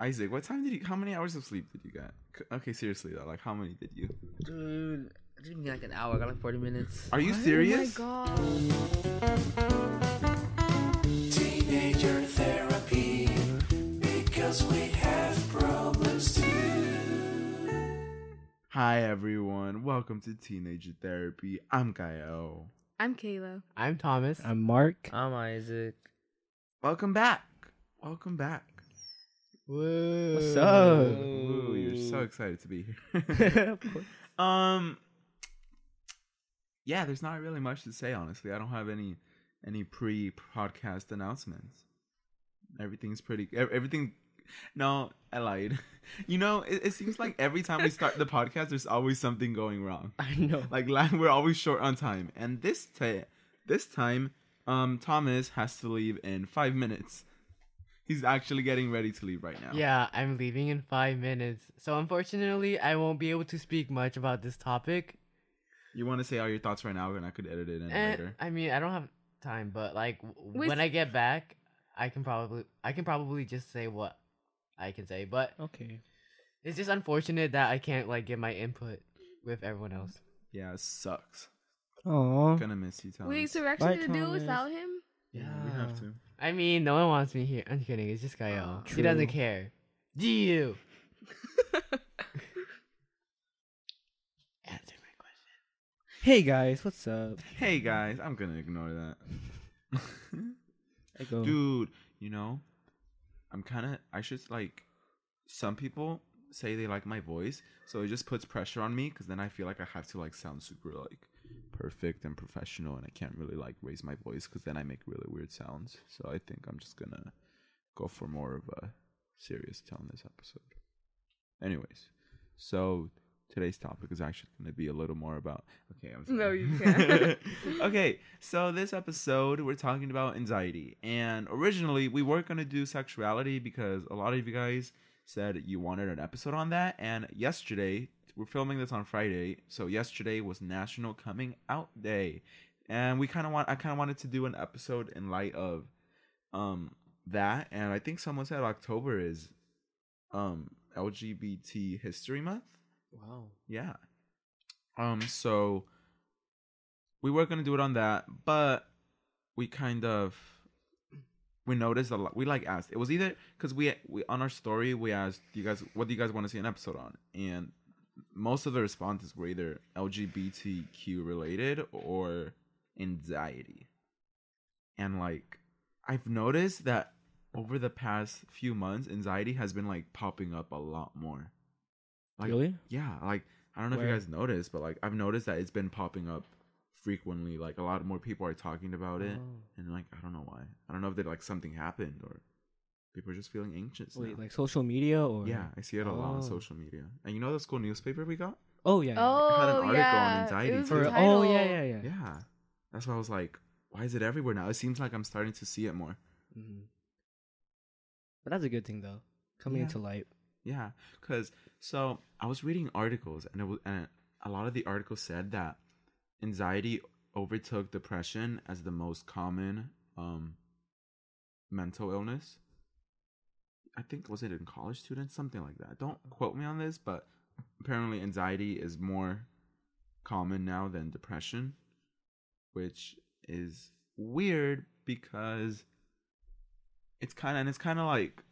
Isaac, what time did you? How many hours of sleep did you get? Okay, seriously though, like how many did you? Dude, I didn't get like an hour. I got like 40 minutes. Are you What? serious? Oh my god. Teenager therapy because we have problems too. Hi everyone, welcome to Teenager Therapy. I'm Gael. I'm Kayla. I'm Thomas. I'm Mark. I'm Isaac. Welcome back. Welcome back. Whoa. What's up? Ooh, you're so excited to be here. um, yeah, there's not really much to say. Honestly, I don't have any any pre-podcast announcements. Everything's pretty. Everything. No, I lied. You know, it, it seems like every time we start the podcast, there's always something going wrong. I know. Like la- we're always short on time, and this ta- this time, um, Thomas has to leave in five minutes. He's actually getting ready to leave right now. Yeah, I'm leaving in five minutes. So unfortunately, I won't be able to speak much about this topic. You want to say all your thoughts right now, and I could edit it in Eh, later. I mean, I don't have time, but like w- With- when I get back, I can probably I can probably just say what I can say. But Okay. it's just unfortunate that I can't like get my input with everyone else. Yeah, it sucks. Aww. Gonna miss you, Thomas. Wait, so we're actually Bye, gonna do it without him? Yeah, we have to. I mean, no one wants me here. I'm kidding. It's just Gael. he doesn't True. care. Do you? Answer my question. Hey guys, what's up? Hey guys, I'm gonna ignore that. I go. Dude, you know, I'm kind of. I should like. Some people say they like my voice, so it just puts pressure on me because then I feel like I have to like sound super like perfect and professional, and I can't really like raise my voice because then I make really weird sounds. So I think I'm just gonna go for more of a serious tone this episode. Anyways, so today's topic is actually going to be a little more about. Okay, I'm sorry. No, you can't. okay, so this episode we're talking about anxiety, and originally we were going to do sexuality because a lot of you guys said you wanted an episode on that, and yesterday we're filming this on Friday, so yesterday was National Coming Out Day, and we kind of want I kind of wanted to do an episode in light of um that, and I think someone said October is um LGBT History Month. Wow. Yeah. Um. So we were gonna do it on that, but we kind of we noticed a lot. We like asked. It was either because we we on our story we asked you guys what do you guys want to see an episode on, and most of the responses were either LGBTQ related or anxiety. And like I've noticed that over the past few months, anxiety has been like popping up a lot more. Like, really? yeah, like I don't know if you guys noticed, but like I've noticed that it's been popping up frequently. Like a lot more people are talking about it, Oh. and like I don't know why. I don't know if that like something happened or people are just feeling anxious. Wait, now. like social media or? yeah, I see it a lot on Oh. social media. And you know the school newspaper we got? Oh yeah. Oh, had an article on yeah. anxiety it was too. For, oh yeah, yeah, yeah. Yeah, that's why I was like, why is it everywhere now? It seems like I'm starting to see it more. Mhm. But that's a good thing though. Coming Yeah. into light. Yeah, because so I was reading articles, and it was and a lot of the articles said that anxiety overtook depression as the most common um mental illness. I think was it in college students, something like that. Don't quote me on this, but apparently anxiety is more common now than depression, which is weird because it's kind of and it's kind of like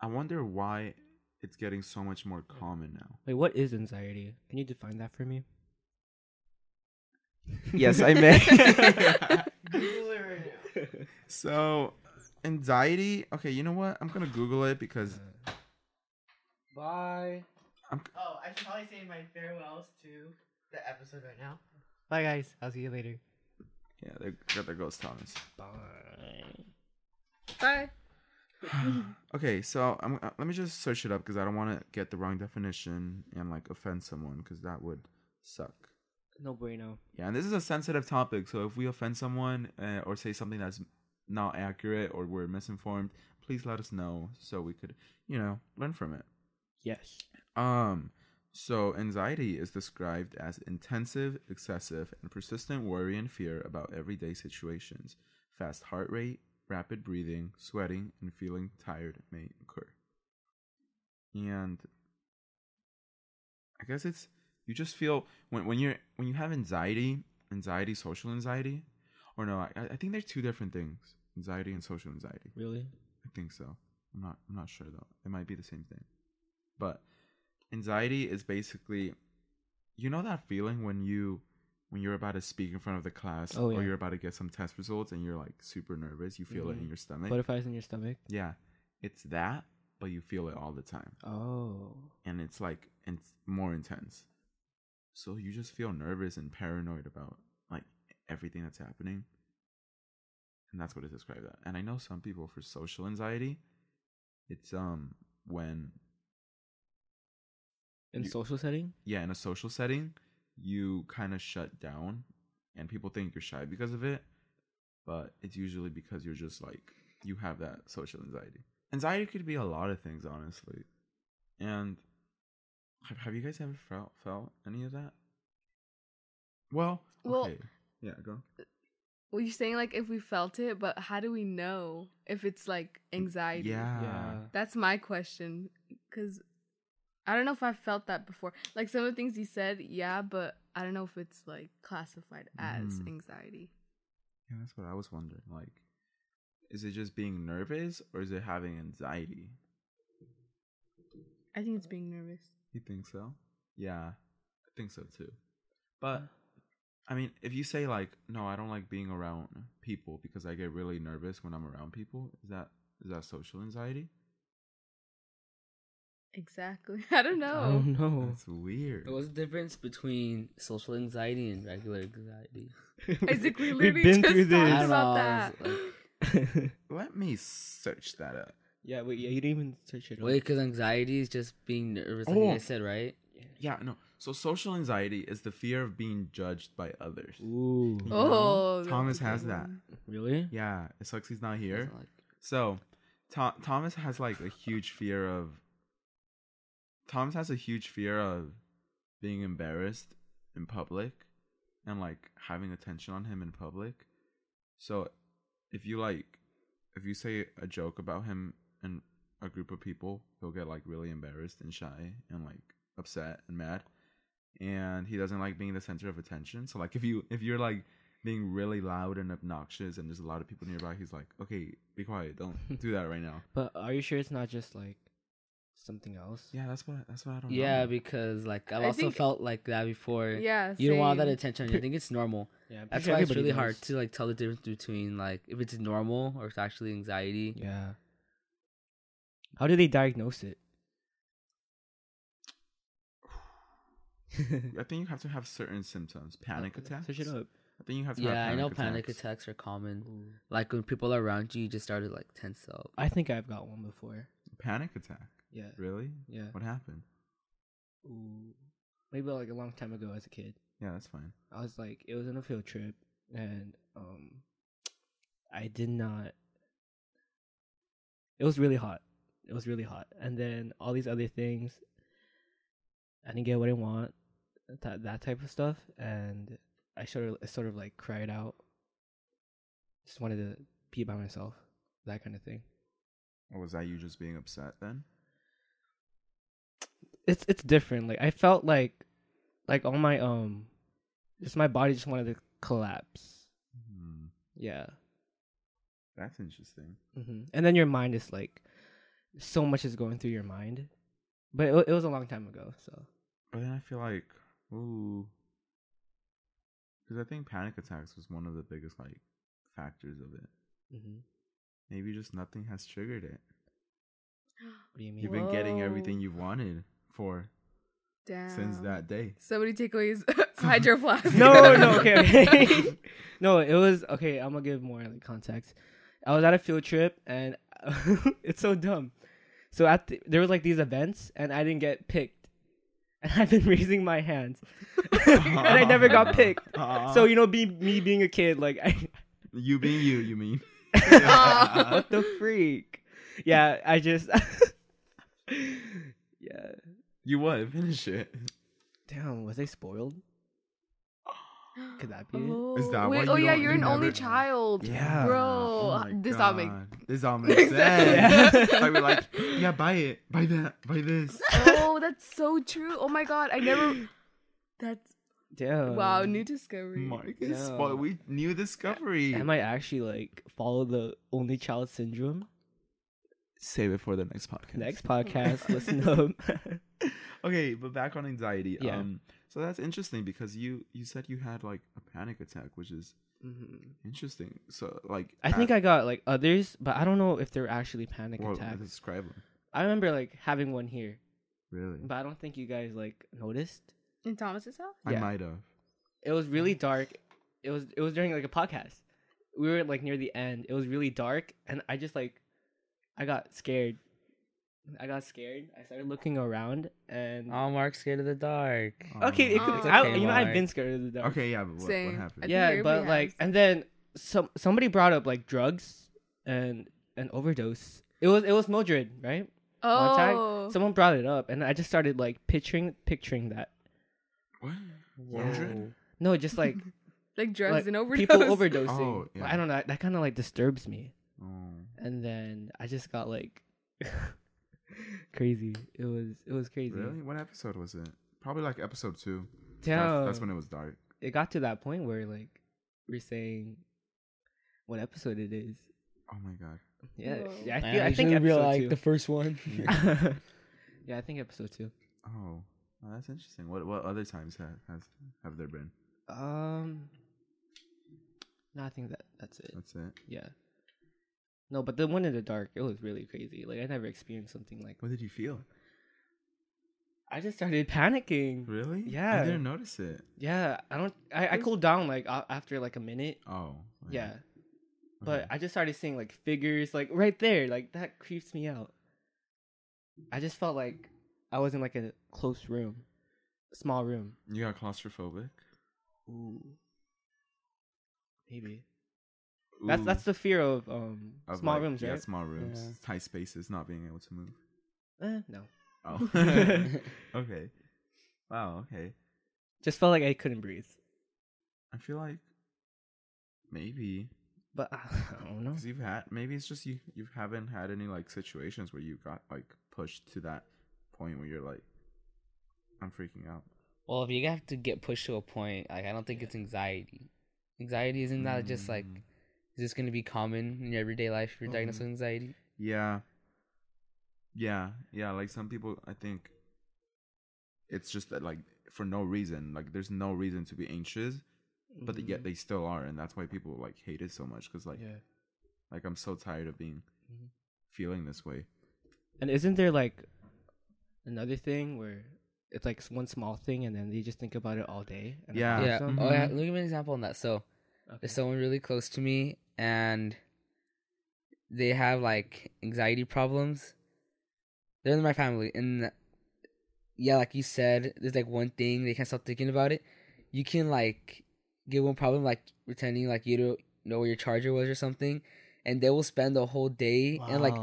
I wonder why it's getting so much more common now. Wait, what is anxiety? Can you define that for me? Yes, I may. Google it right now. so, anxiety. Okay, you know what? I'm gonna Google it because Bye. Oh, I should probably say my farewells to the episode right now. Bye, guys. I'll see you later. yeah, there, there goes Thomas. Bye. Bye. okay, so I'm, uh, let me just search it up because I don't want to get the wrong definition and like offend someone because that would suck. No bueno. Yeah, and this is a sensitive topic, so if we offend someone uh, or say something that's not accurate or we're misinformed, please let us know so we could, you know, learn from it. Yes. Um, so anxiety is described as intensive, excessive, and persistent worry and fear about everyday situations, fast heart rate, rapid breathing, sweating, and feeling tired may occur. And I guess it's you just feel when when you're when you have anxiety, anxiety, social anxiety, or no, I, I think they're two different things. Anxiety and social anxiety. Really? I think so. I'm not I'm not sure though. It might be the same thing. But anxiety is basically you know that feeling when you when you're about to speak in front of the class Oh, or you're about to get some test results and you're like super nervous, you feel it mm-hmm. in your stomach. Butterflies in your stomach. yeah. It's that, but you feel it all the time. Oh. And it's like it's more intense. So you just feel nervous and paranoid about like everything that's happening. And that's what it describes that. And I know some people for social anxiety, it's um when In You- social setting? yeah, in a social setting, you kind of shut down and people think you're shy because of it, but it's usually because you're just like you have that social anxiety. Anxiety could be a lot of things, honestly. And have, have you guys ever felt felt any of that? Well, Well- okay. yeah, go. Well, you're saying like if we felt it, but how do we know if it's like anxiety? Yeah. That's my question. Cause I don't know if I felt that before. Like some of the things you said, yeah, but I don't know if it's like classified as Mm. anxiety. Yeah, that's what I was wondering. Like, is it just being nervous or is it having anxiety? I think it's being nervous. You think so? Yeah, I think so too. But I mean, if you say like, no, I don't like being around people because I get really nervous when I'm around people, is that is that social anxiety? Exactly. I don't know. I don't know. That's weird. What's the difference between social anxiety and regular anxiety? Basically, We've literally been just through this. don't about know, that. like- Let me search that up. yeah, wait, yeah, you didn't even search it. up. Wait, because anxiety is just being nervous, like Oh. you guys said, right? Yeah, no. So social anxiety is the fear of being judged by others. Ooh. You know? Oh, Thomas has that. Really? Yeah, it sucks he's not here. Like- So, Tho- Thomas has like a huge fear of. Thomas has a huge fear of being embarrassed in public and like having attention on him in public. So, if you like, if you say a joke about him in a group of people, he'll get like really embarrassed and shy and like upset and mad. And he doesn't like being the center of attention. So, like, if you if you're like being really loud and obnoxious and there's a lot of people nearby, he's like, okay, be quiet, don't do that right now. But are you sure it's not just like something else? Yeah, that's what that's what I don't yeah, know. because like I've I also think- felt like that before. Yeah. You don't want that same. attention. on you. I think it's normal. Yeah. I'm That's pretty why sure it's everybody really hard to like tell the difference between like if it's normal or it's actually anxiety. Yeah. How do they diagnose it? I think you have to have certain symptoms. Panic attacks. Search it up. I think you have to. have Yeah, I know panic panic attacks. attacks are common. Like when people are around you, you just started like tense up. I think I've got one before. Panic attack. Yeah. Really? Yeah. What happened? Ooh. Maybe like a long time ago as a kid. Yeah, that's fine. I was like, it was on a field trip, and um, I did not. It was really hot. It was really hot, and then all these other things. I didn't get what I want, that that type of stuff, and I sort of I sort of like cried out. Just wanted to be by myself, that kind of thing. Or was that you just being upset then? It's it's different. Like I felt like, like all my um, just my body just wanted to collapse. Hmm, Yeah. that's interesting. hmm And then your mind is like, so much is going through your mind, but it, it was a long time ago. So But then I feel like, ooh, because I think panic attacks was one of the biggest like factors of it. mm-hmm. Maybe just nothing has triggered it. what do you mean? You've been getting everything you've wanted for Damn. since that day. Somebody take away his hydro flask. no, no, okay, okay. no, it was okay. I'm gonna give more like, context. I was at a field trip, and it's so dumb. So at the, there was like these events, and I didn't get picked, and I've been raising my hands, and I never got picked. Aw. So you know, be me being a kid, like I, you being you, you mean? what the freak? Yeah, I just, yeah. You what? Finish it. Damn, was I spoiled? Could that be? Oh, Is that wait, why oh you yeah, you're you an only child. Yeah, bro. Oh my this all makes. God. This all makes Makes sense. sense. like we're like, yeah, buy it, buy that, buy this. Oh, that's so true. Oh my god, I never. That's Damn. wow, new discovery. Marcus, Yeah. well, we new discovery. Am I actually like follow the only child syndrome. Save it for the next podcast. Next podcast, listen up. okay, but back on anxiety. Yeah. Um, so that's interesting because you you said you had like a panic attack, which is Mhm. interesting. So like, I think I got like others, but I don't know if they're actually panic well, attacks. describe them. I remember like having one here, Really, but I don't think you guys like noticed. In Thomas's house? I might have. It was really dark. It was it was during like a podcast. We were like near the end. It was really dark, and I just like, I got scared. I got scared. I started looking around, and Oh, Mark's scared of the dark. Oh, okay, it Oh. could, It's I, okay, you know I've Mark. been scared of the dark. Okay, yeah, but what, Same. what I happened? think yeah, everybody but like, has. and then some somebody brought up like drugs and an overdose. It was it was Mildred, right? One time, Oh. someone brought it up, and I just started like picturing picturing that. What? Whoa. Hundred? No, just like like drugs like, and overdose. people overdosing. Oh, yeah. I don't know. That kind of like disturbs me. Oh. And then I just got like crazy. It was it was crazy. Really? What episode was it? Probably like episode two. Damn. That's, that's when it was dark. it got to that point where like we're saying what episode it is. Oh my god. Yeah, Whoa. yeah. I, I, feel, I think actually really episode like two. the first one. yeah, I think episode two. Oh, well, that's interesting. What what other times have has have there been? Um, no, I think that that's it. That's it. Yeah. No, but the one in the dark, it was really crazy. Like I never experienced something like. What did you feel? I just started panicking. Really? Yeah. I didn't notice it. Yeah, I don't. I, I cooled down like after like a minute. Oh. Yeah, but Okay. I just started seeing like figures like right there. Like that creeps me out. I just felt like I was in like a close room, a small room. you got claustrophobic. Ooh, maybe that's Ooh. that's the fear of um Of, small like, rooms, Yeah, right? small rooms, Yeah. tight spaces, not being able to move. Eh, no, Oh. okay. Wow. Okay. just felt like I couldn't breathe. I feel like maybe But I don't know. because you've had maybe it's just you you haven't had any like situations where you got like pushed to that point where you're like, I'm freaking out. well, if you have to get pushed to a point, like I don't think it's anxiety. Anxiety isn't that just like Mm. Is this gonna be common in your everyday life if you're diagnosed with anxiety? Yeah. Yeah, yeah. Like some people, I think it's just that, like, for no reason. Like, there's no reason to be anxious, but Mhm. yet they still are, and that's why people like hate it so much. Cause like, yeah. like I'm so tired of being Mhm. feeling this way. And isn't there like another thing where it's like one small thing and then they just think about it all day? and it Yeah. bothers yeah. Oh yeah. Mhm. Let me give you an example on that. So Okay. there's someone really close to me and they have like anxiety problems. They're in my family and yeah, like you said, there's like one thing they can't stop thinking about it. You can like get one problem like pretending like you don't know where your charger was or something, and they will spend the whole day and like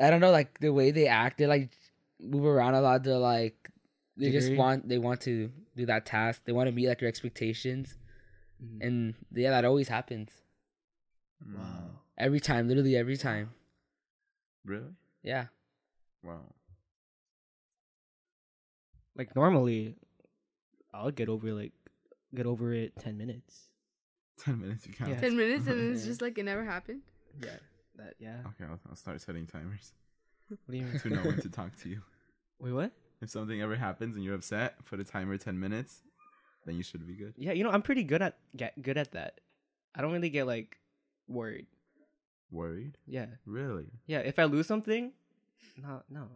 I don't know, like the way they act, they like move around a lot. They're like they just want they want to do that task. They want to meet like your expectations, Mhm. and yeah, that always happens Mm. wow. every time, literally every time. Really? Yeah, Wow. Like normally, I'll get over like get over it ten minutes. Ten minutes. You count. Yeah. Ten minutes and then it's just like it never happened. Yeah. That yeah. Okay, I'll, I'll start setting timers What do you mean? to know when to talk to you. Wait, what? If something ever happens and you're upset, put a timer ten minutes. Then you should be good. Yeah, you know I'm pretty good at get good at that. I don't really get like worried. Worried? Yeah, Really? yeah. If I lose something, no, no.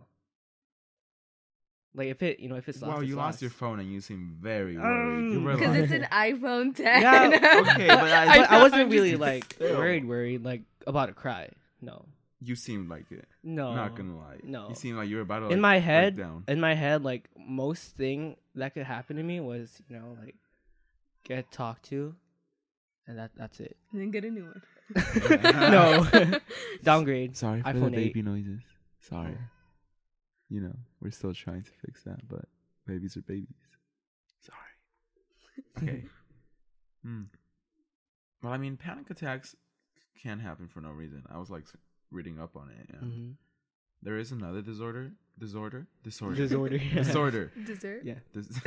Like if it, you know, if it's lost, wow, it's you lost your phone and you seem very worried. you Um, Because it's an iPhone 10. Yeah, okay, but I- I But I wasn't really like worried, worried, like about to cry. No, you seemed like it. no. Not gonna lie. no. You seemed like you were about to. in like, my break head, down. in my head, like most thing that could happen to me was, you know, like get talked to, and that that's it. And then get a new one. no, downgrade. Sorry for iPhone the 8. baby noises. Sorry. You know, we're still trying to fix that, but babies are babies. Sorry. Okay. Hmm. Well, I mean, panic attacks can happen for no reason. I was like s- reading up on it. And Mhm. There is another disorder. Disorder. Disorder. Disorder. disorder. Dessert. Yeah. This,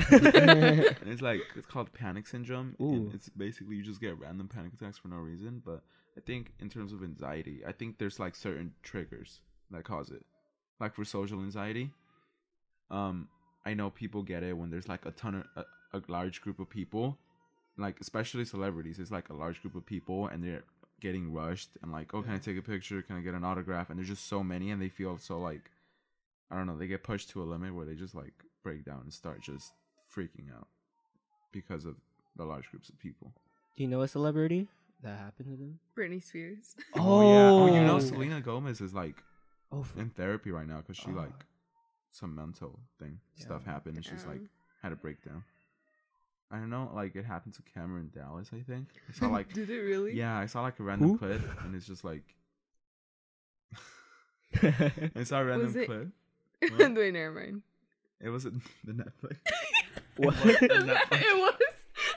it's like it's called panic syndrome. and Ooh. It's basically you just get random panic attacks for no reason. But I think in terms of anxiety, I think there's like certain triggers that cause it. Like for social anxiety, um, I know people get it when there's like a ton of a, a large group of people, like especially celebrities. It's like a large group of people and they're getting rushed and like, oh, can I take a picture? Can I get an autograph? And there's just so many and they feel so like I don't know, they get pushed to a limit where they just like break down and start just freaking out because of the large groups of people. Do you know a celebrity that happened to them? Britney Spears. Oh yeah. Oh, you know Oh. Selena Gomez is like Oh, f- in therapy right now because she Oh. like some mental thing stuff happened and she's like had a breakdown. I don't know, like it happened to Cameron Dallas, I think. I saw like Did it really? yeah, I saw like a random Who? clip and it's just like I saw a random it- clip. Wait, never mind. It wasn't the Netflix. What? It was the it was.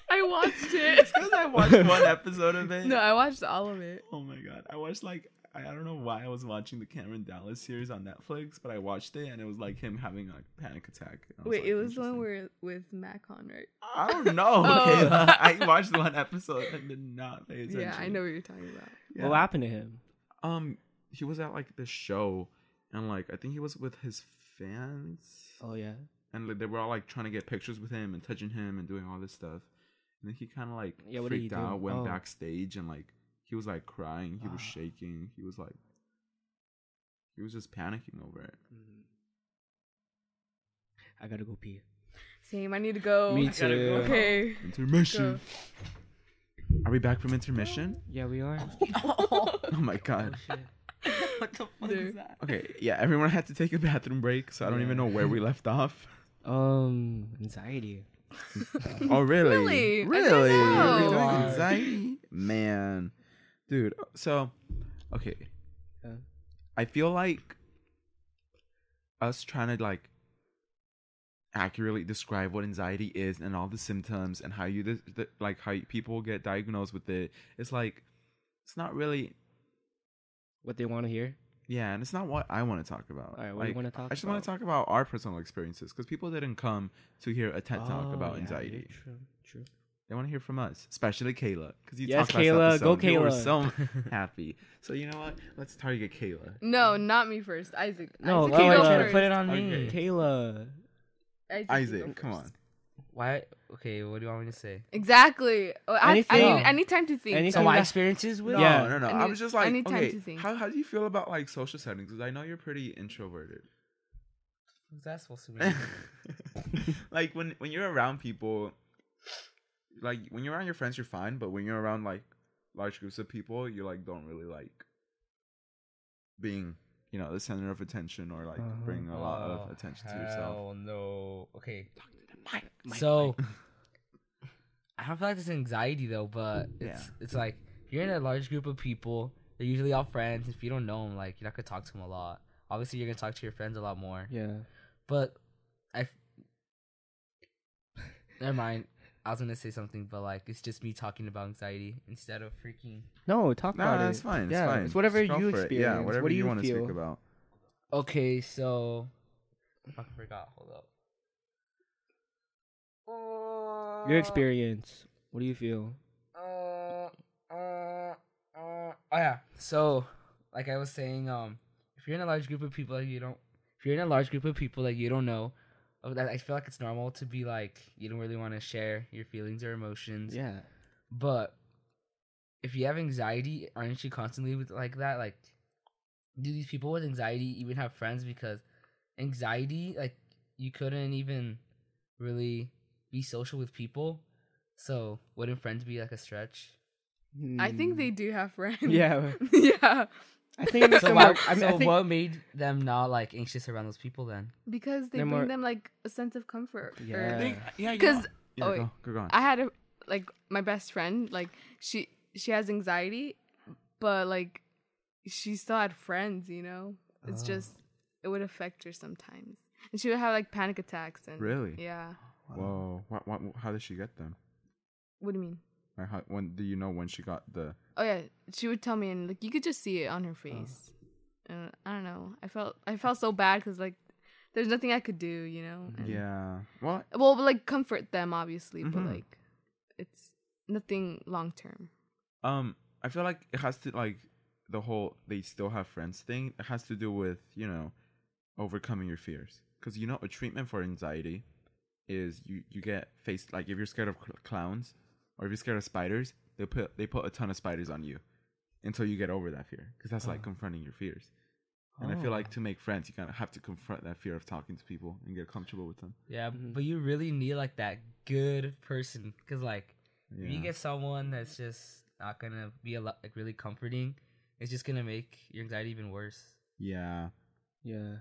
I watched it. It's because I watched one episode of it. No, I watched all of it. Oh my god, I watched like I, I don't know why I was watching the Cameron Dallas series on Netflix, but I watched it and it was like him having like a panic attack. And Wait, like, it was the one interesting. where with Macon, right? I don't know. Oh. Kayla. I watched one episode and did not pay attention. Yeah, I know what you're talking about. Yeah. What happened to him? Um, he was at like the show, and like I think he was with his fans, Oh yeah. and like, they were all like trying to get pictures with him and touching him and doing all this stuff. And then he kind of like Yeah, what did freaked do? out, went Oh. backstage, and like he was like crying, he was Ah. shaking, he was like, he was just panicking over it. I gotta go pee. Same. I need to go. Me I gotta too. go. Okay. Intermission. Are we back from intermission? Yeah, we are. Oh my god. what the fuck Dude. is that? Okay, yeah, everyone had to take a bathroom break, so I don't even know where we left off. Um, anxiety. Oh really? Really? I didn't Really? We're know. doing anxiety? Man. Dude, uh, so okay. Yeah. I feel like us trying to like accurately describe what anxiety is and all the symptoms and how you like how people get diagnosed with it. It's like it's not really What they want to hear? yeah, and it's not what I want to talk about. All right, what do you Like, wanna talk I just want to talk about our personal experiences because people didn't come to hear a TED talk Oh, about yeah, anxiety. yeah, True. True. They want to hear from us, especially Kayla, because you Yes, talked last Kayla, go episode. You were so happy. So you know what? Let's target Kayla. No, not me first. Isaac. No, Isaac, okay, you wait, go first. put it on Okay. me. Kayla. Isaac, Isaac, come on. Why? Okay, what do you want me to say? Exactly. I, I Anything. need I need time to think. Anything So my experiences with No, Yeah. no, no. I I, need- was just like, time okay, to think. how how do you feel about like social settings? Because I know you're pretty introverted. what's that supposed to mean? like when when you're around people, like when you're around your friends, you're fine. But when you're around like large groups of people, you like don't really like being, you know, the center of attention or like Uh-huh. bring a lot of Oh, attention to yourself. hell no. Okay. Mike, so I don't feel like this anxiety though, but it's Yeah. it's like you're in a large group of people. They're usually all friends. If you don't know them, like you're not gonna talk to them a lot. Obviously, you're gonna talk to your friends a lot more. Yeah. But I. f- Never mind. I was gonna say something, but like it's just me talking about anxiety instead of freaking. No, talk No, about that's it. fine. It's yeah, fine. It's whatever Just you for it. experience. Yeah, whatever what do you, you, want to speak about. Okay, so I forgot. Hold up. Your experience. What do you feel? Uh, uh, uh, oh yeah. So, like I was saying, um, if you're in a large group of people that you don't, if you're in a large group of people that you don't know, uh, that I feel like it's normal to be like you don't really want to share your feelings or emotions. Yeah. But if you have anxiety, aren't you constantly with like that? Like, do these people with anxiety even have friends? Because anxiety, like, you couldn't even really be social with people. So wouldn't friends be like a stretch? I think Hmm. they do have friends. Yeah. yeah. I think it makes So, them why, more. I mean, I think, what made them not like anxious around those people then? Because they bring more- them like a sense of comfort. or- Yeah. Think- yeah, you 'Cause- yeah, oh, go, go, go on. I had a like my best friend, like she she has anxiety, but like she still had friends, you know? It's Oh. just it would affect her sometimes. And she would have like panic attacks and Really? Yeah. Whoa, what, what, how did she get them? What do you mean? Like how, when do you know when she got the? Oh yeah, she would tell me, and like you could just see it on her face. And I don't know. I felt I felt so bad because like there's nothing I could do, you know. and- Yeah. Well, Well, like comfort them, obviously, but Mhm. like it's nothing long term. um, I feel like it has to like the whole they still have friends thing. It has to do with you know overcoming your fears. Because you know a treatment for anxiety is you you get faced like if you're scared of cl- clowns or if you're scared of spiders, they put they put a ton of spiders on you until you get over that fear. Because that's like Oh. confronting your fears. And I feel Oh. like to make friends, you kind of have to confront that fear of talking to people and get comfortable with them. Yeah, Mhm. but you really need like that good person because like Yeah. if you get someone that's just not gonna be a lot like really comforting, it's just gonna make your anxiety even worse. yeah. Yeah.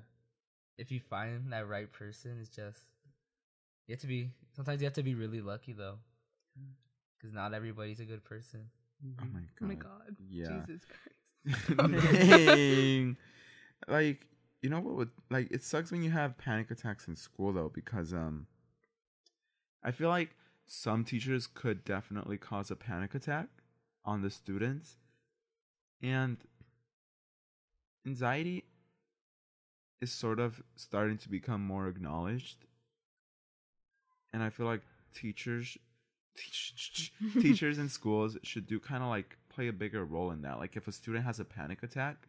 If you find that right person, it's just you have to be. Sometimes you have to be really lucky though, because not everybody's a good person. Oh my god. Oh my god. Yeah. Jesus Christ. Dang. like, you know what would like it sucks when you have panic attacks in school though, because um I feel like some teachers could definitely cause a panic attack on the students. And anxiety is sort of starting to become more acknowledged. And I feel like teachers teach, teachers in schools should do kind of like play a bigger role in that. Like if a student has a panic attack,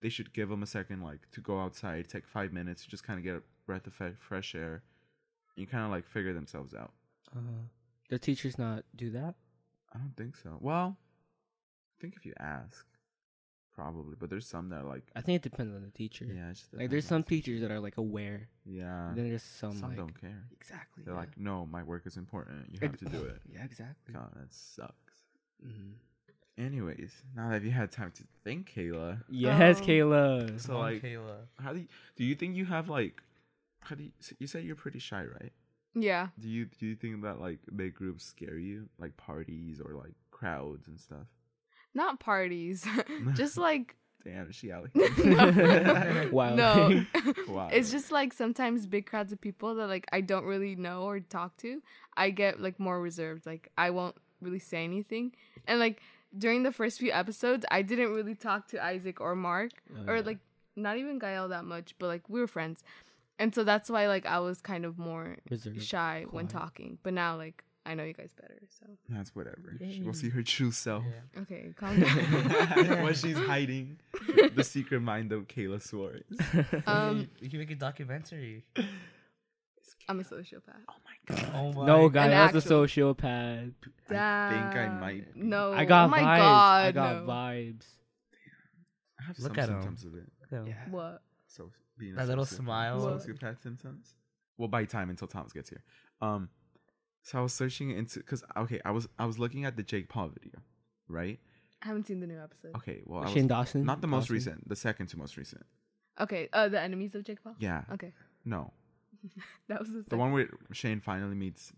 they should give them a second like to go outside, take 5 minutes, just kind of get a breath of fresh air and kind of like figure themselves out. Uh, the teachers not do that? I don't think so. Well, I think if you ask, probably, but there's some that are like I think it depends on the teacher. yeah, it's just Like there's some the teachers that are like aware. Yeah. then there's some, some like don't care. exactly. They're yeah. like, "No, my work is important. You Ex- have to do it." Yeah, exactly. God, that sucks. Mhm. Anyways, now that you had time to think, Kayla, Yes, Oh. Kayla. so like, Kayla. how do you, do you think you have like, how do you, you said you're pretty shy, right? Yeah. Do you do you think that like big groups scare you, like parties or like crowds and stuff? Not parties. just like Damn, she out No. Wow. no. Wow. It's just like sometimes big crowds of people that like I don't really know or talk to. I get like more reserved. Like I won't really say anything. And like during the first few episodes, I didn't really talk to Isaac or Mark Oh, or yeah. like not even Gael that much, but like we were friends. And so that's why like I was kind of more Reserved, shy when talking. But now like I know you guys better. So That's whatever. Yay. We'll see her true self. okay, calm down. what she's hiding, the secret mind of Kayla Suarez. um, we can make a documentary. I'm a sociopath. Oh my god. Oh my. no, guy, An that's a actual- sociopath. I think I Damn. might. be. No. I got oh my vibes. God, I got no. vibes. I have Look some at 'em. symptoms of it. Yeah. What? So being a That little sociopath- smile. What? Sociopath symptoms. We'll buy time until Thomas gets here. Um, so I was searching into because okay, I was I was looking at the Jake Paul video, right? I haven't seen the new episode. Okay, well, I Shane was, Dawson. not the most recent, the second to most recent. Okay. Uh, the enemies of Jake Paul. Yeah, Okay, no, that was the the one where Shane finally meets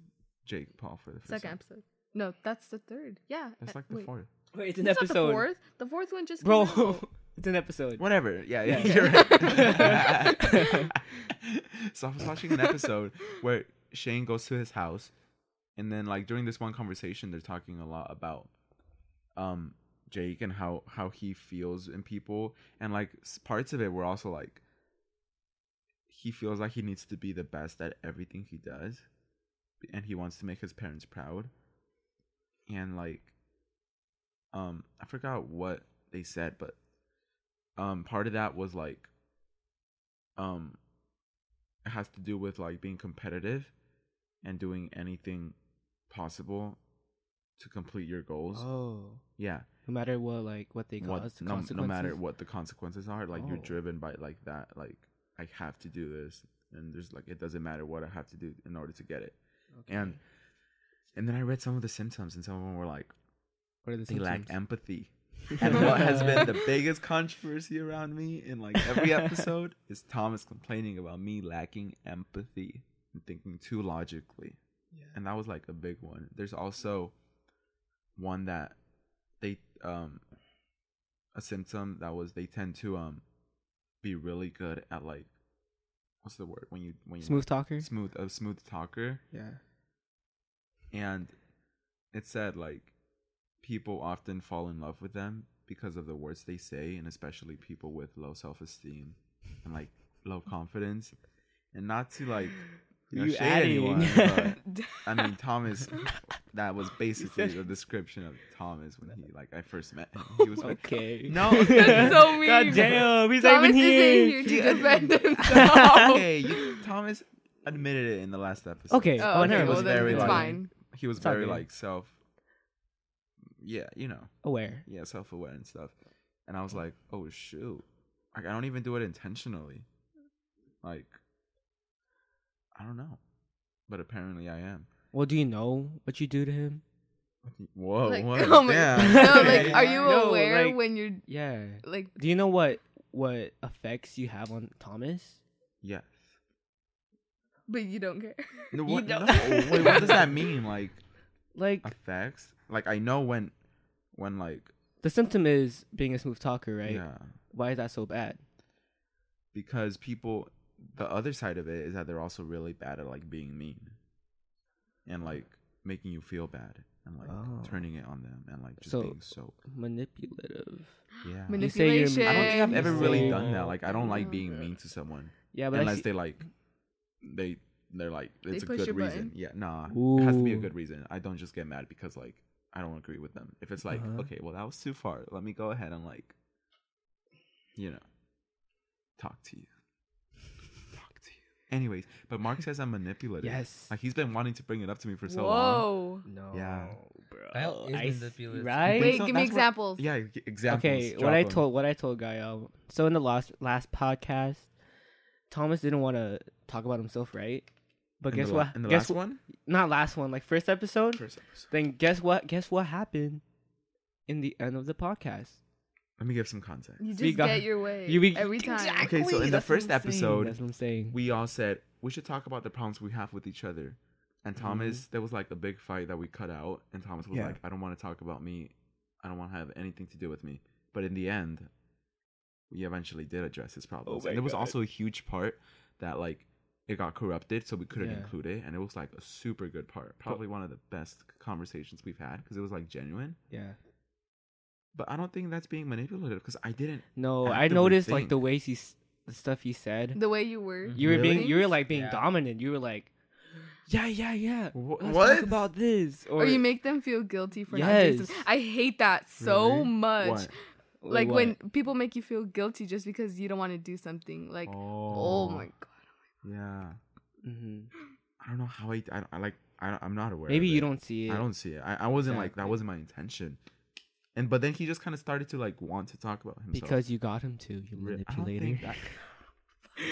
Jake Paul for the first second time. episode. No, that's the third. Yeah. That's uh, like the wait. fourth. Wait, it's an It's not episode. the fourth. The fourth one just Bro, Came out. it's an episode. Whatever. Yeah, yeah, Yeah. you're right. so I was watching an episode where Shane goes to his house, and then like during this one conversation, they're talking a lot about um Jake and how how he feels in people, and like parts of it were also like he feels like he needs to be the best at everything he does, and he wants to make his parents proud, and like um I forgot what they said, but um part of that was like um it has to do with like being competitive and doing anything possible to complete your goals. Oh, Yeah. no matter what, like what they What, cause, the no, no matter what the consequences are, like you're Oh. driven by like that like I have to do this and there's like it doesn't matter what I have to do in order to get it. Okay. And and then I read some of the symptoms and some of them were like what are the they lack empathy. and what has been the biggest controversy around me in like every episode is Thomas complaining about me lacking empathy and thinking too logically. Yeah. And that was like a big one. There's also one that they um a symptom that was they tend to um be really good at like what's the word when you when you Smooth talker. smooth a smooth talker Yeah. and it said like people often fall in love with them because of the words they say, and especially people with low self esteem and like low confidence. And not to like you know, You adding. anyone, but I mean Thomas. That was basically the description of Thomas when he like I first met him. He was like, Okay. no, That's so weird. God damn, he's Thomas not even isn't here. here to defend himself. okay, you, Thomas admitted it in the last episode. Okay. Oh, okay, never well was then very like- fine. He was It's very good. like self. Yeah, you know, Aware. yeah, self aware and stuff. And I was like, oh shoot, like I don't even do it intentionally. Like, I don't know, but apparently I am. Well, do you know what you do to him? Whoa, Like, what? oh my Damn. no, like, are you No, aware like- when you're Yeah. like? Do you know what what effects you have on Thomas? yes. But you don't care. No, You what, know- no, wait, what does that mean? Like Like effects? Like I know when, when like the symptom is being a smooth talker, right? yeah, Why is that so bad? because people the other side of it is that they're also really bad at like being mean and like making you feel bad and like Oh. turning it on them and like just So- being so Manipulative. yeah You say you're- Manipulation. i don't think i've ever really done that like i don't like being mean to someone Yeah, but unless see- they like they they're like They it's a good reason button? yeah nah it has to be a good reason i don't just get mad because like i don't agree with them if it's like Uh-huh. okay well that was too far let me go ahead and like you know talk to you talk to you anyways but mark says i'm manipulative Yes. like he's been wanting to bring it up to me for so long Whoa. No. Yeah. bro. Kyle is I s- manipulative. Right? Wait, so give me that's what- examples. yeah g- examples Okay, what drop I 'em. told what I told Gael. Um, so in the last last podcast, Thomas didn't want to talk about himself, right? But in guess the, what? in the guess last one Not last one, like first episode. first episode Then guess what? Guess what happened in the end of the podcast? Let me give some context You We just got- get your way You be- every time. Okay, so in the That's what first I'm saying, episode, that's what I'm saying. we all said we should talk about the problems we have with each other. And Mm-hmm. Thomas, there was like a big fight that we cut out, and Thomas was Yeah. like, "I don't want to talk about me. I don't want to have anything to do with me." But in the end, we eventually did address his problems, Oh my and there was God. also a huge part that like it got corrupted, so we couldn't Yeah. include it, and it was like a super good part, probably one of the best conversations we've had because it was like genuine. yeah. But I don't think that's being manipulative because I didn't. No, I actively noticed like the ways he, s- the stuff he said. The way you were. You were being, you were like being Yeah. dominant. You were like, yeah, yeah, yeah. Wh- Let's what? talk about this. Or, Or, you make them feel guilty for not doing Yes. something. I hate that so Really? much. What? Wait, Like what? when people make you feel guilty just because you don't want to do something. Like, oh, my god. Yeah. Mhm. I don't know how I, I, I like I, I'm not aware. Maybe of you it. don't see it. I don't see it. I, I wasn't like that wasn't my intention. And but then he just kind of started to like want to talk about himself. because you got him to. You Re- I don't manipulator. that.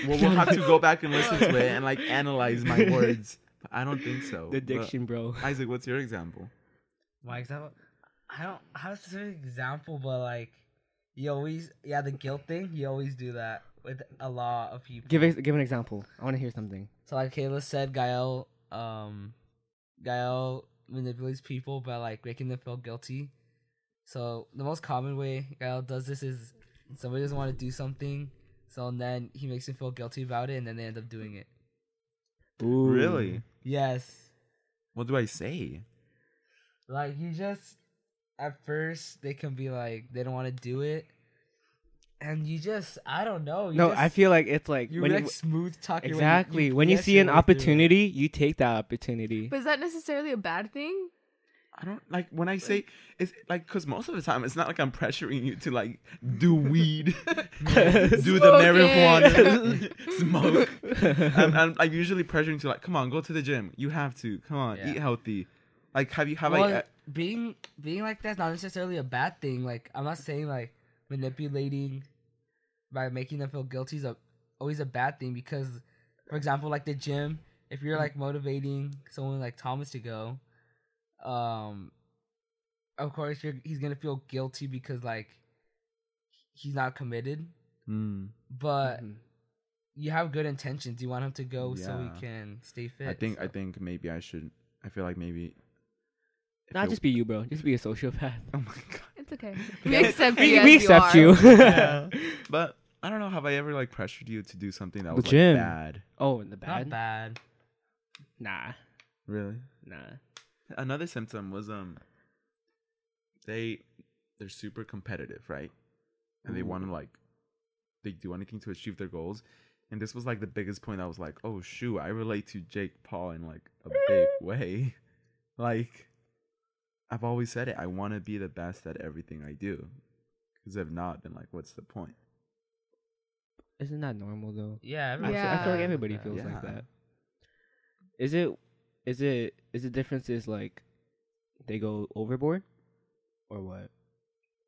well, we'll have to go back and listen to it and like analyze my words. But I don't think so. the But, bro. Isaac, what's your example? My example, I don't have a specific example, but like, you always, yeah, the guilt thing, you always do that with a lot of people. Give it, give an example. I want to hear something. So like Kayla said, Gael, um, Gael manipulates people by like making them feel guilty. So the most common way Gael does this is somebody doesn't want to do something, so then he makes them feel guilty about it, and then they end up doing it. Ooh. Really? Yes, What do I say? like you just at first they can be like they don't want to do it, and you just I don't know. You No, just, I feel like it's like you when like you, smooth talking. exactly when you yes see an way through it. opportunity, you take that opportunity. But is that necessarily a bad thing? I don't like when I say it's like because most of the time it's not like I'm pressuring you to like do weed, do the marijuana, smoke. I'm, I'm like usually pressuring you to like, come on, go to the gym. You have to. Come on, Yeah. eat healthy. Like, have you have well, I? uh, being being like that's not necessarily a bad thing. Like I'm not saying like manipulating by making them feel guilty is a, always a bad thing because, for example, like the gym, if you're like motivating someone like Thomas to go, um, of course you're, he's gonna feel guilty because like he's not committed, Hmm. but Mhm. you have good intentions. You want him to go so he can stay fit. I think I think maybe I should. I feel like maybe. if Not it- just be you, bro. Just be a sociopath. Oh my god. It's okay. We accept we you. we accept you. you. are. But I don't know. Have I ever like pressured you to do something that The was like, bad? oh, in the bad. not bad? bad. Nah, Really? nah. Another symptom was um. they they're super competitive, right? And they want to like they do anything to achieve their goals. And this was like the biggest point. I was like, oh shoot, I relate to Jake Paul in like a big way. Like, I've always said it. I want to be the best at everything I do. Because if not, then like, what's the point? Isn't that normal though? Yeah, I everyone feel- Yeah. I feel like everybody feels Yeah. like that. Is it? Is it? Is the difference is like they go overboard, or what?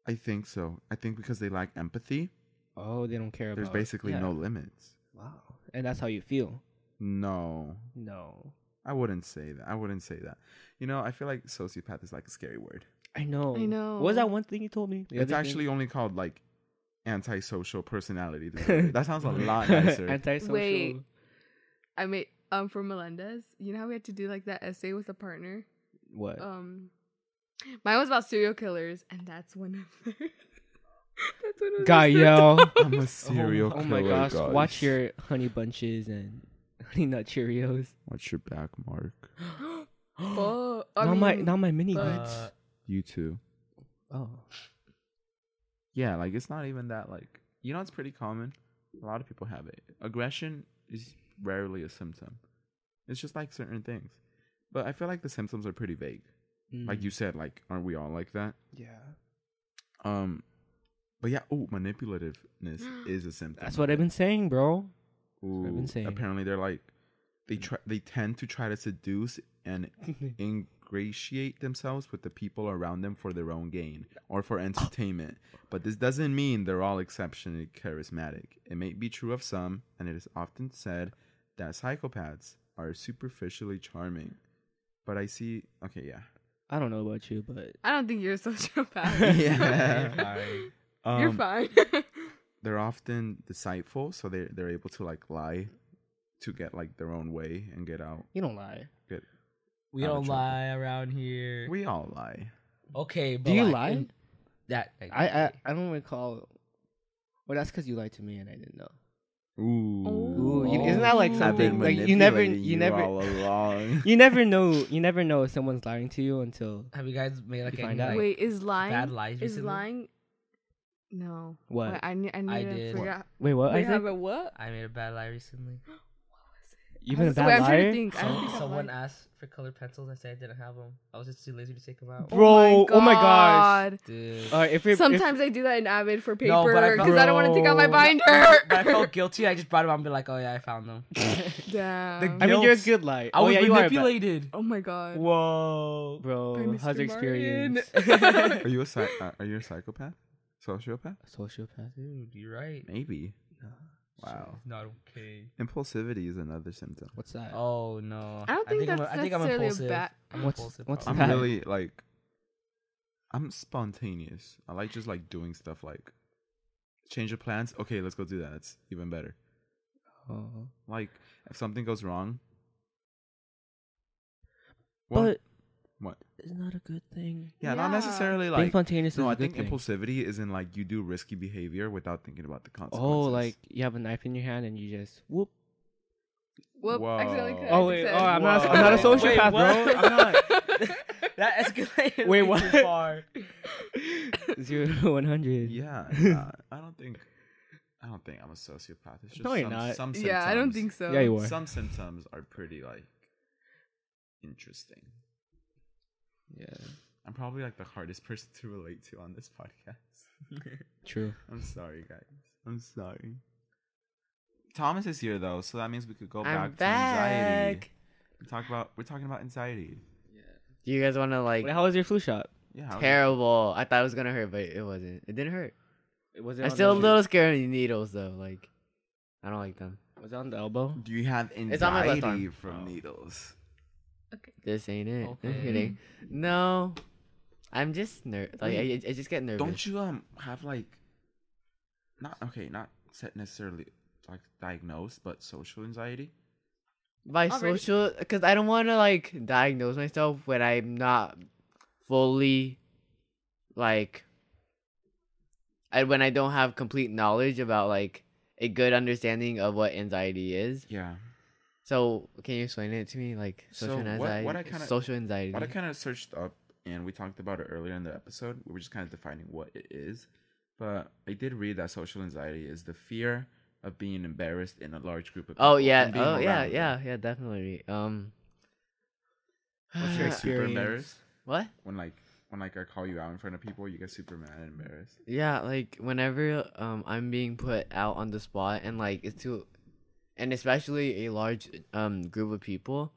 I think so. I think because they lack empathy, Oh, they don't care about. there's about. basically yeah. no limits. Wow, and that's how you feel. No, No, I wouldn't say that. I wouldn't say that. You know, I feel like sociopath is like a scary word. I know. I know. What was that one thing you told me? The it's other thing? actually only called like antisocial personality disorder. that sounds a lot nicer. Antisocial. Wait. I made um for Melendez. You know how we had to do like that essay with a partner. What? Um, mine was about serial killers, and that's one of them. that's one of Guy, yo. I'm a serial oh, killer. my gosh! guys. Watch your honey bunches and honey nut Cheerios. Watch your back, Mark. Oh, I not my, not my mini but- Uh, You too. oh, Yeah, like it's not even that like you know it's pretty common. A lot of people have it. Aggression is rarely a symptom. It's just like certain things. But I feel like the symptoms are pretty vague. Like Mm. you said, like aren't we all like that? yeah. Um but yeah, oh manipulativeness is a symptom. That's what I've been saying, bro. Ooh, what I've been saying. Apparently they're like they try they tend to try to seduce and ingratiate themselves with the people around them for their own gain or for entertainment. But this doesn't mean they're all exceptionally charismatic. It may be true of some, and it is often said that psychopaths are superficially charming. But I see okay, yeah. I don't know about you, but I don't think you're a sociopath. Yeah. you're Um, fine. They're often deceitful, so they they're able to like lie to get like their own way and get out. you don't lie. Get we don't lie around here. we all lie. okay, but Do you like, lie? in That I I, I don't recall. Well, that's because you lied to me and I didn't know. Ooh. Ooh, you- isn't that like Ooh. I've been something like you never manipulating you never you never know you never know if someone's lying to you until have you guys made like You any like, Wait, is lying bad lies is recently? lying? No. What? Wait, I need. I need I to did. figure out. wait what Wait, Isaac? have a what? I made a bad lie recently. You've been a Wait, bad I'm to liar, think. I don't think I've someone lied. asked for colored pencils. I said I didn't have them. I was just too lazy to take them out. bro. Oh my, gosh. God. Dude. Uh, if you're, Sometimes I do that in Avid for paper because but I I, don't want to take out my binder. but I felt guilty. I just brought them out and be like, oh yeah, I found them. Damn. I mean, you're a good liar. I oh was yeah, you are, a bad- manipulated. oh my god. Whoa. bro. How's your experience? Are you a psy- uh, are you a psychopath? Sociopath? Sociopath. Dude, you're right. Maybe. No. Wow. It's not okay. Impulsivity is another symptom. What's that? Oh no. I don't think I'm, that's I think I'm necessarily impulsive. bad- I'm What's- impulsive, what's I'm that? really like I'm spontaneous. I like just like doing stuff like change of plans. Okay, let's go do that. It's even better. Oh. Like if something goes wrong. Well, But what? it's not a good thing. Yeah, not Yeah. necessarily Being like spontaneous No, is a I good think thing. impulsivity is in like you do risky behavior without thinking about the consequences. Oh, like you have a knife in your hand and you just whoop. Whoop! Accidentally Whoa. cut. Oh wait, oh, I'm not, I'm not a Wait, sociopath, what? bro. I'm not. that escalated. Wait, way what? Too far. Zero to one hundred. Yeah, nah, I don't think I don't think I'm a sociopath. It's just No, you're some, not. some yeah, I don't think so. Yeah, you are. Some symptoms are pretty like interesting. Yeah, I'm probably like the hardest person to relate to on this podcast. true. I'm sorry, guys. I'm sorry. Thomas is here though, so that means we could go I'm back, to anxiety. back. We talk about we're talking about anxiety. Do you guys want to like Wait, how was your flu shot? Yeah. how- terrible? I thought it was gonna hurt, but it wasn't. It didn't hurt. It Was it I'm on still a the- little scared of the needles though. Like, I don't like them. Was it on the elbow? Do you have It's on my left anxiety arm. from needles? This ain't it. I'm kidding. No, I'm just ner. Like I, I just get nervous. Don't you um have like not okay, not set necessarily like diagnosed, but social anxiety? by Already- social because I don't want to like diagnose myself when I'm not fully like I when I don't have complete knowledge about like a good understanding of what anxiety is. Yeah. So can you explain it to me like social So anxiety? what I kinda- social anxiety. What I kind of searched up and we talked about it earlier in the episode. We were just kind of defining what it is. But I did read that social anxiety is the fear of being embarrassed in a large group of people. Oh yeah. and being Oh yeah. around them. Yeah. Yeah. Definitely. Um. What's your Yeah. super Experience. embarrassed What? when like when like I call you out in front of people, you get super mad and embarrassed. Yeah, like whenever um I'm being put out on the spot and like it's too and especially a large um group of people.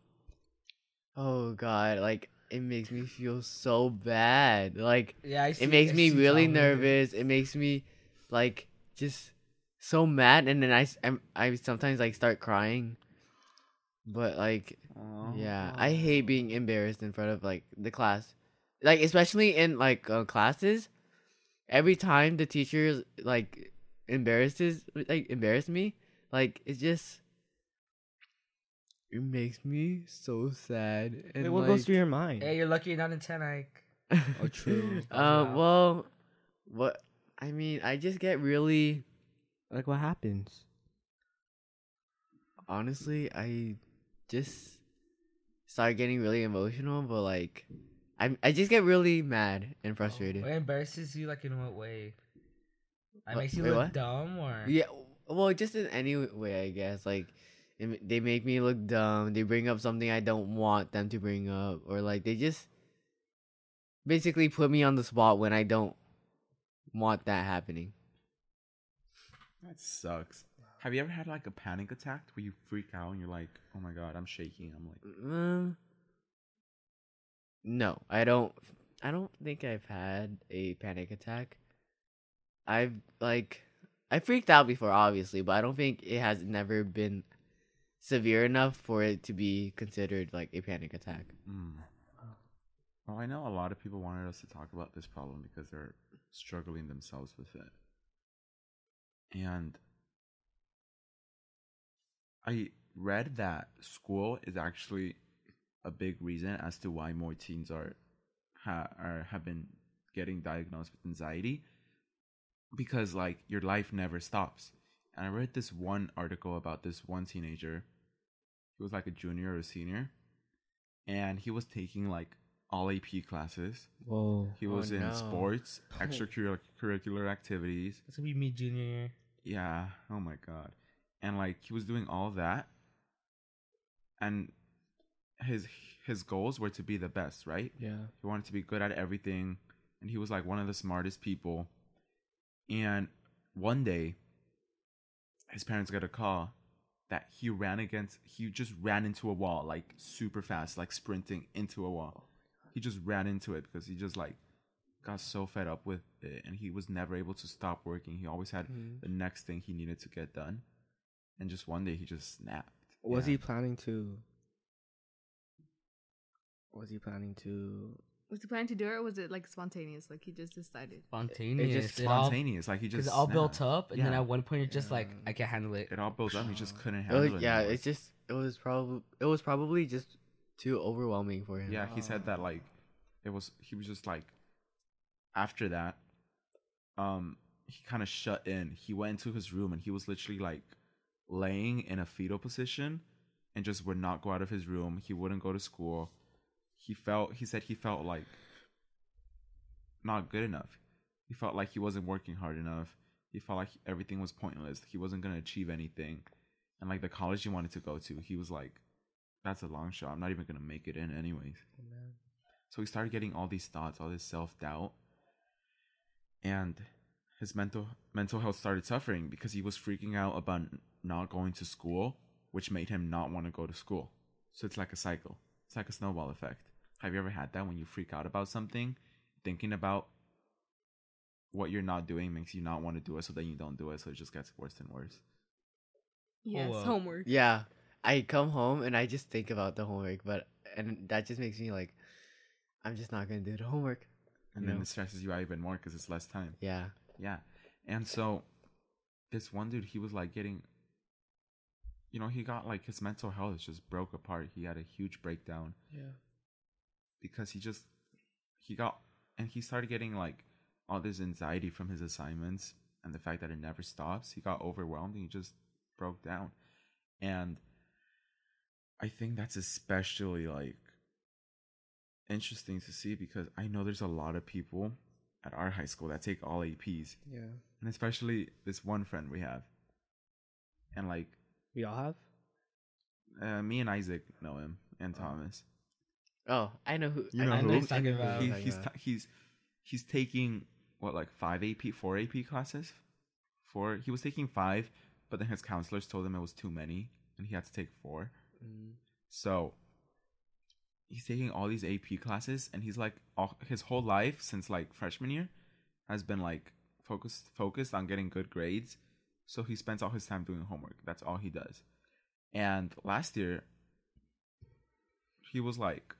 Oh god, like it makes me feel so bad. Like Yeah, I see, it makes I me really nervous. It makes me like just so mad and then I I'm- I sometimes like start crying. But like yeah, I hate being embarrassed in front of like the class, like especially in like uh, classes. Every time the teacher like embarrasses like embarrass me, like it just it makes me so sad. And Wait, what like, goes through your mind? Hey, you're lucky you're not in ten, Ike. Oh, true. um. Well, what I mean, I just get really Like what happens? honestly, I just start getting really emotional, but like, I I just get really mad and frustrated. What embarrasses you? Like in what way? It What- makes you wait, look what? dumb, or Yeah, well, just in any way, I guess. Like, it, they make me look dumb. They bring up something I don't want them to bring up, or like they just basically put me on the spot when I don't want that happening. That sucks. Have you ever had like a panic attack where you freak out and you're like, "Oh my god, I'm shaking." I'm like, Um, no, I don't. I don't think I've had a panic attack. I've like I freaked out before, obviously, but I don't think it has never been severe enough for it to be considered like a panic attack. mm. Well, I know a lot of people wanted us to talk about this problem because they're struggling themselves with it. And I read that school is actually a big reason as to why more teens are ha, are have been getting diagnosed with anxiety because like your life never stops. And I read this one article about this one teenager. He was like a junior or a senior and he was taking like all AP classes. Whoa. He Oh, was in no. sports, extracurricular activities. That's gonna be me junior. Yeah. Oh my god. And like he was doing all that and his his goals were to be the best, right? Yeah. He wanted to be good at everything and he was like one of the smartest people. And one day his parents got a call that he ran against he just ran into a wall like super fast, like sprinting into a wall. He just ran into it because he just like got so fed up with it and he was never able to stop working. He always had Mhm. the next thing he needed to get done. And just one day he just snapped. Was Yeah. he planning to? Was he planning to? Was he planning to do it, or was it like spontaneous? Like he just decided. Spontaneous. just It all- spontaneous? Like he Because just it all built up, and then Yeah. at one point you're just like, Yeah. I can't handle it. It all built up. He just couldn't It handle was, it. yeah, anymore. it's just it was probably it was probably just too overwhelming for him. Yeah, he said that like it was he was just like after that um he kind of shut in. He went into his room and he was literally like laying in a fetal position and just would not go out of his room. He wouldn't go to school. He felt he said he felt like not good enough. He felt like he wasn't working hard enough. He felt like everything was pointless. He wasn't going to achieve anything. And like the college he wanted to go to, he was like that's a long shot. I'm not even going to make it in anyways. So he started getting all these thoughts, all this self doubt, and his mental mental health started suffering because he was freaking out about not going to school, which made him not want to go to school. So it's like a cycle. It's like a snowball effect. Have you ever had that when you freak out about something, thinking about what you're not doing makes you not want to do it, so then you don't do it, so it just gets worse and worse. Yes, uh, homework. Yeah. I come home and I just think about the homework, but and that just makes me like I'm just not gonna do the homework. And then know? it stresses you out even more because it's less time. Yeah. Yeah. And so this one dude, he was like getting you know, he got like his mental health just broke apart. He had a huge breakdown Yeah. Because he just he got and he started getting like all this anxiety from his assignments and the fact that it never stops. He got overwhelmed and he just broke down. And I think that's especially like interesting to see because I know there's a lot of people at our high school that take all APs, Yeah. and especially this one friend we have. And like We all have. uh, me and Isaac know him and Thomas. Oh, I know who. You I know I know who? he's talking about. He, he's talking ta- he's he's taking what like five AP, four AP classes. Four. He was taking five, but then his counselors told him it was too many, and he had to take four. about. So he's taking all these AP classes, and he's like, all, his whole life since like freshman year has been like focused focused on getting good grades. So he spends all his time doing homework. That's all he does. And last year, he was like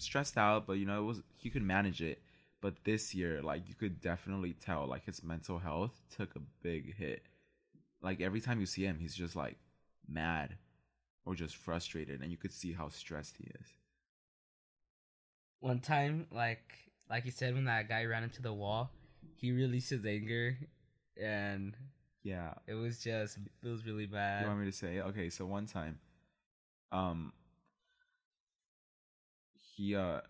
stressed out, but you know, it was he could manage it. But this year, like you could definitely tell, like his mental health took a big hit. Like every time you see him, he's just like mad or just frustrated, and you could see how stressed he is. One time, like like you said, when that guy ran into the wall, he released his anger, and Yeah, it was just it was really bad. you want me to say? Okay, so one time, um, he uh,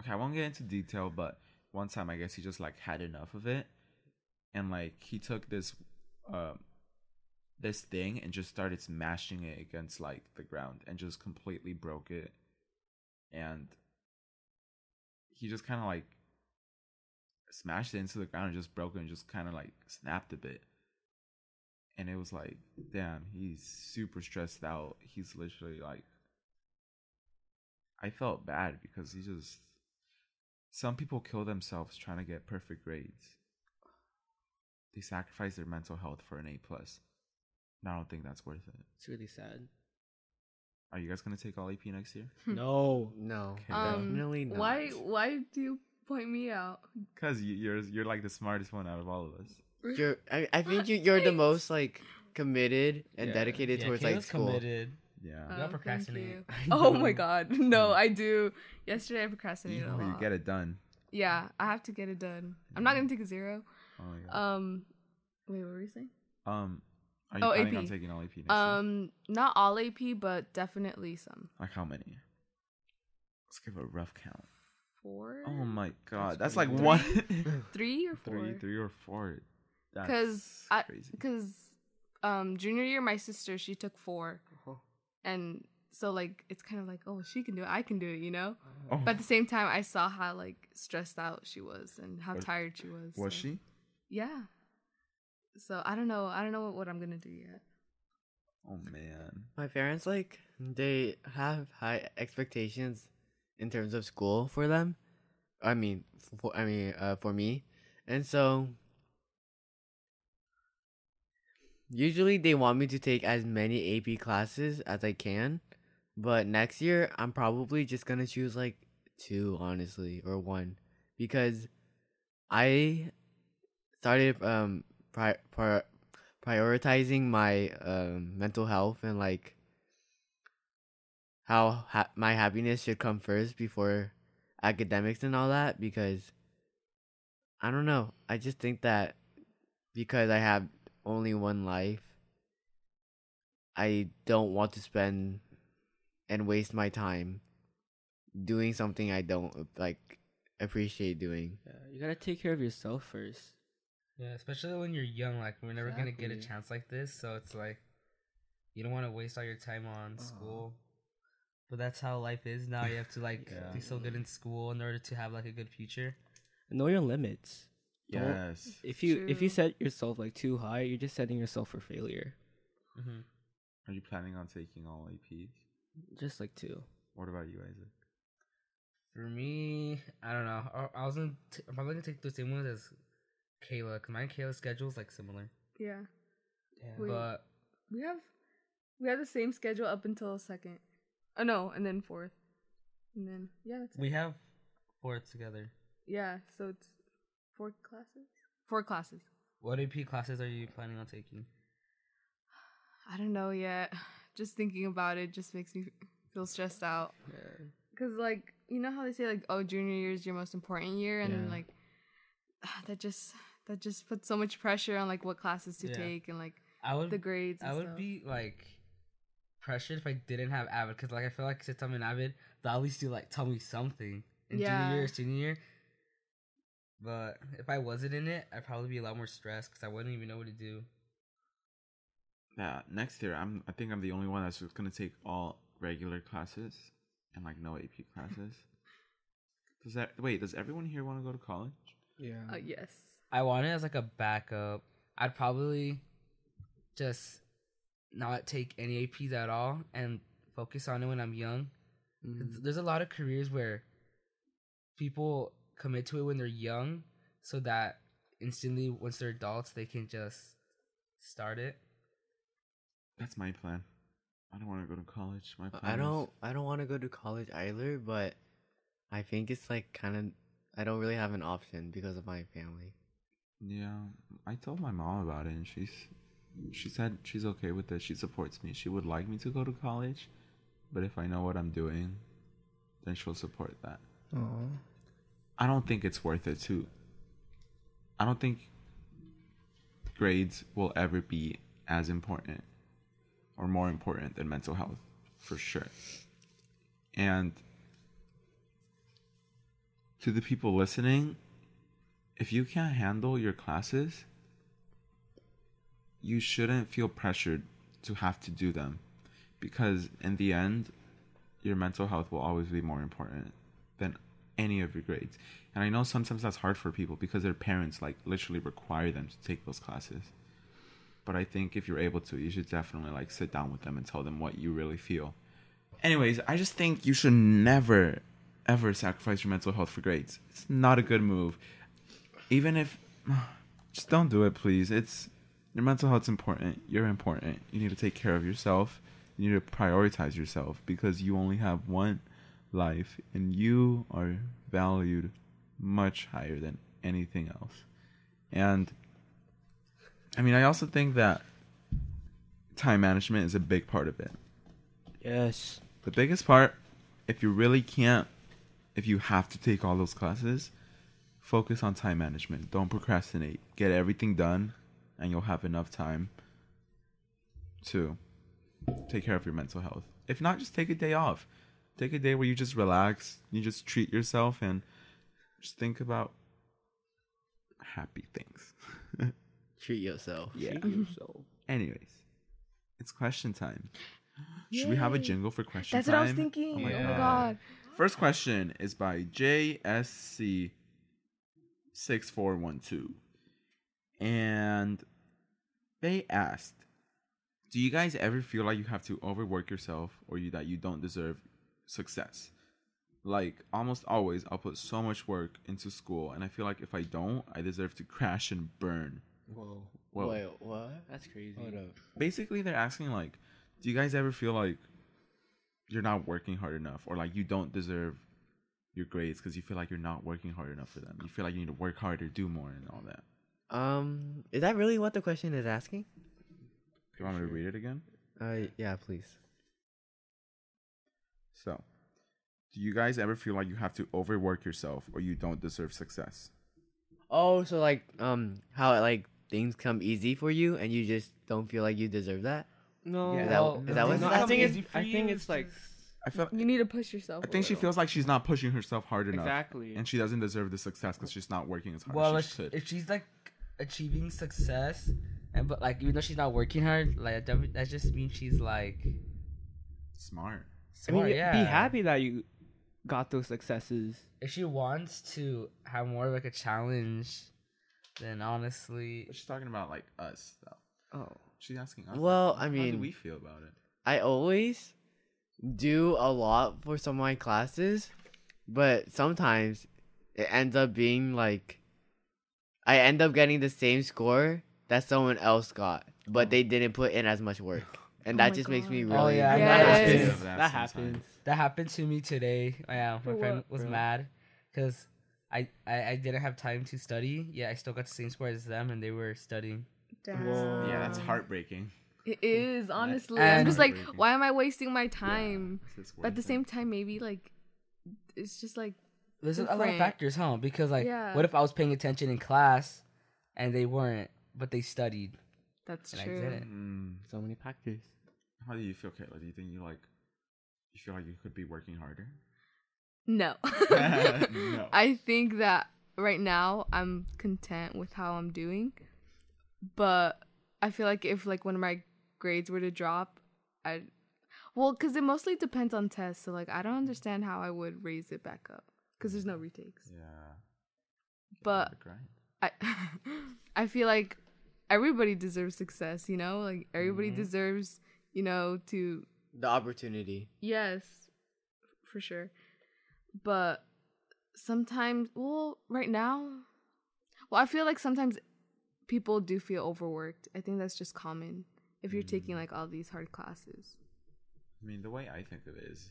okay, I won't get into detail, but one time I guess he just like had enough of it, and like he took this, um, this thing and just started smashing it against like the ground and just completely broke it, and he just kind of like smashed it into the ground and just broke it and just kind of like snapped a bit. And it was like, damn, he's super stressed out. He's literally like, I felt bad because he just. Some people kill themselves trying to get perfect grades. They sacrifice their mental health for an A plus. And I don't think that's worth it. It's really sad. Are you guys gonna take all AP next year? no. No, Okay. Um, definitely not. Why? Why do you point me out? Cause you, you're you're like the smartest one out of all of us. You're. I, I think you, you're the most like committed and Yeah. dedicated yeah, towards like Kayla's school. committed. Yeah. You Oh, gotta procrastinate. Oh my god, no, I do. Yesterday I You, procrastinated a lot. you get it done. Yeah, I have to get it done. I'm not gonna take a zero. Oh my god. Um, wait, what were you saying? Um, are you oh, planning on AP. taking all AP next year? Um, not all AP, but definitely some. Like how many? Let's give a rough count. Four. Oh my god, That's that's, like pretty one, Three or four? three, three or four. That's 'Cause I- crazy. Because um, junior year, my sister she took four. And so like it's kind of like oh she can do it, I can do it, you know. Oh, But at the same time, I saw how like stressed out she was and how Was- tired she was. was so- she? Yeah. So I don't know. I don't know what I'm gonna do yet. Oh man. My parents like they have high expectations in terms of school for them. I mean, for I mean, uh, for me, and so usually they want me to take as many AP classes as I can. But next year, I'm probably just gonna choose like two, honestly, or one, because I started um pri- pri- prioritizing my um mental health and like how ha- my happiness should come first before academics and all that because I don't know. I just think that because I have only one life, I don't want to spend and waste my time doing something I don't like appreciate doing. Yeah, you gotta take care of yourself first. Yeah, especially when you're young. Like we're never gonna get a chance like this, so it's like you don't want to waste all your time on Uh-huh. school. But that's how life is now. You have to like Yeah. do so good in school in order to have like a good future. Know your limits. Don't- Yes. If you if you set yourself like too high, you're just setting yourself for failure. Mm-hmm. Are you planning on taking all APs? Just like two. What about you, Isaac? For me, I don't know. I, I was gonna t- I'm probably gonna take the same ones as Kayla, cause mine and Kayla's schedule is like similar. Yeah. Yeah. Wait. But We have we have the same schedule up until second. Oh no, and then fourth. And then yeah, that's it. we have fourth together. Yeah, so it's four classes. Four classes. What AP classes are you planning on taking? I don't know yet. Just thinking about it just makes me feel stressed out. Yeah. Cause like you know how they say like oh junior year is your most important year and then Yeah. like that just that just puts so much pressure on like what classes to Yeah. take and like I would the grades. And I would stuff. be like pressured if I didn't have Avid because like I feel like since I'm in Avid, they'll at least do like tell me something in Yeah. junior year, senior year. But if I wasn't in it, I'd probably be a lot more stressed because I wouldn't even know what to do. Yeah, next year I'm I think I'm the only one that's just gonna take all regular classes and like no AP classes. Does that wait? Does everyone here want to go to college? Yeah. Uh, yes. I want it as like a backup. I'd probably just not take any APs at all and focus on it when I'm young. 'Cause There's a lot of careers where people commit to it when they're young so that instantly once they're adults they can just start it. That's my plan. I don't want to go to college. My plan I don't I don't want to go to college either, but I think it's like kind of I don't really have an option because of my family. Yeah, I told my mom about it, and she's she said she's okay with it. She supports me. She would like me to go to college, but if I know what I'm doing, then she'll support that. Aw. I don't think it's worth it to. I don't think grades will ever be as important or more important than mental health, for sure. And to the people listening, if you can't handle your classes, you shouldn't feel pressured to have to do them because in the end, your mental health will always be more important than any of your grades. And I know sometimes that's hard for people because their parents like literally require them to take those classes. But I think if you're able to, you should definitely like sit down with them and tell them what you really feel. Anyways, I just think you should never ever sacrifice your mental health for grades. It's not a good move. Even if just don't do it, please. It's your mental health's important. You're important. You need to take care of yourself. You need to prioritize yourself because you only have one life and you are valued much higher than anything else. And I mean, I also think that time management is a big part of it. Yes. The biggest part, if you really can't, if you have to take all those classes, focus on time management. Don't procrastinate. Get everything done, and you'll have enough time to take care of your mental health. If not, just take a day off. Take a day where you just relax, you just treat yourself, and just think about happy things. Treat yourself. yeah. So. Anyways, it's question time. Should we have a jingle for question time? That's time? what I was thinking. Oh Oh my my, God. god. First question is by JSC six four one two, and they asked, "Do you guys ever feel like you have to overwork yourself, or you that you don't deserve success?" Like almost always, I'll put so much work into school, and I feel like if I don't, I deserve to crash and burn. Whoa. Well, Wait, what? That's crazy. Hold up. basically they're asking like do you guys ever feel like you're not working hard enough or like you don't deserve your grades because you feel like you're not working hard enough for them you feel like you need to work harder do more and all that Um, is that really what the question is asking? do you want me to read it again Uh, yeah, please. So do you guys ever feel like you have to overwork yourself or you don't deserve success Oh, so like, um, how like things come easy for you and you just don't feel like you deserve that? No. Yeah, Is that- well, is that what- no, I think it's- easy I think it's like- i feel You need to push yourself. I think she feels like she's not pushing herself hard enough Exactly. and she doesn't deserve the success because she's not working as hard well, as if, she could if she's like achieving success, and but like even though she's not working hard, like that, that just means she's like smart I mean, smart. be happy that you got those successes. If she wants to have more of like a challenge, then honestly, but she's talking about like us though Oh. she's asking us Well, like, I how do mean- we feel about it I always do a lot for some of my classes, but sometimes it ends up being like I end up getting the same score that someone else got, but oh. they didn't put in as much work. And Oh that my just makes me really Oh, yeah, that happens. That, that happens. that happened to me today. Yeah, my For friend was Bro. mad because I, I I didn't have time to study. Yeah, I still got the same score as them, and they were studying. Damn. Whoa. Yeah, that's heartbreaking. It is honestly. And- I'm just like, why am I wasting my time? Yeah, but at the it. same time, maybe like, it's just like There's a lot of factors, huh? Because like, Yeah. what if I was paying attention in class, and they weren't, but they studied? that's And I true. didn't. Mm, So many factors. How do you feel, Kayla? Do you think you like you feel like you could be working harder? No. No. I think that right now I'm content with how I'm doing. But I feel like if like one of my grades were to drop, I well, cuz it mostly depends on tests. So like I don't understand how I would raise it back up cuz there's no retakes. Yeah. But I I feel like everybody deserves success, you know? Like everybody Mhm. deserves, you know, to The opportunity. Yes, for sure. But sometimes, well, right now, well, I feel like sometimes people do feel overworked. I think that's just common if you're taking Mm. like all these hard classes. I mean, the way I think of it is,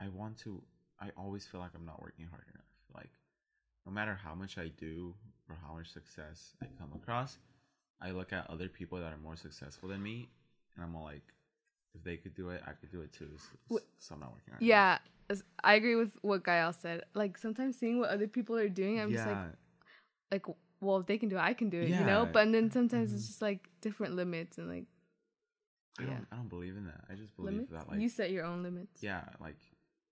I want to. I always feel like I'm not working hard enough. Like, no matter how much I do or how much success I come across, I look at other people that are more successful than me, and I'm all like, if they could do it, I could do it too. So, so I'm not working hard. enough. Yeah, I agree with what Gael said. Like sometimes seeing what other people are doing, I'm just like, like, well, if they can do it, I can do it, you know. But then sometimes Mhm. it's just like different limits and like I yeah. don't. I don't believe in that. I just believe limits. that like you set your own limits. yeah, like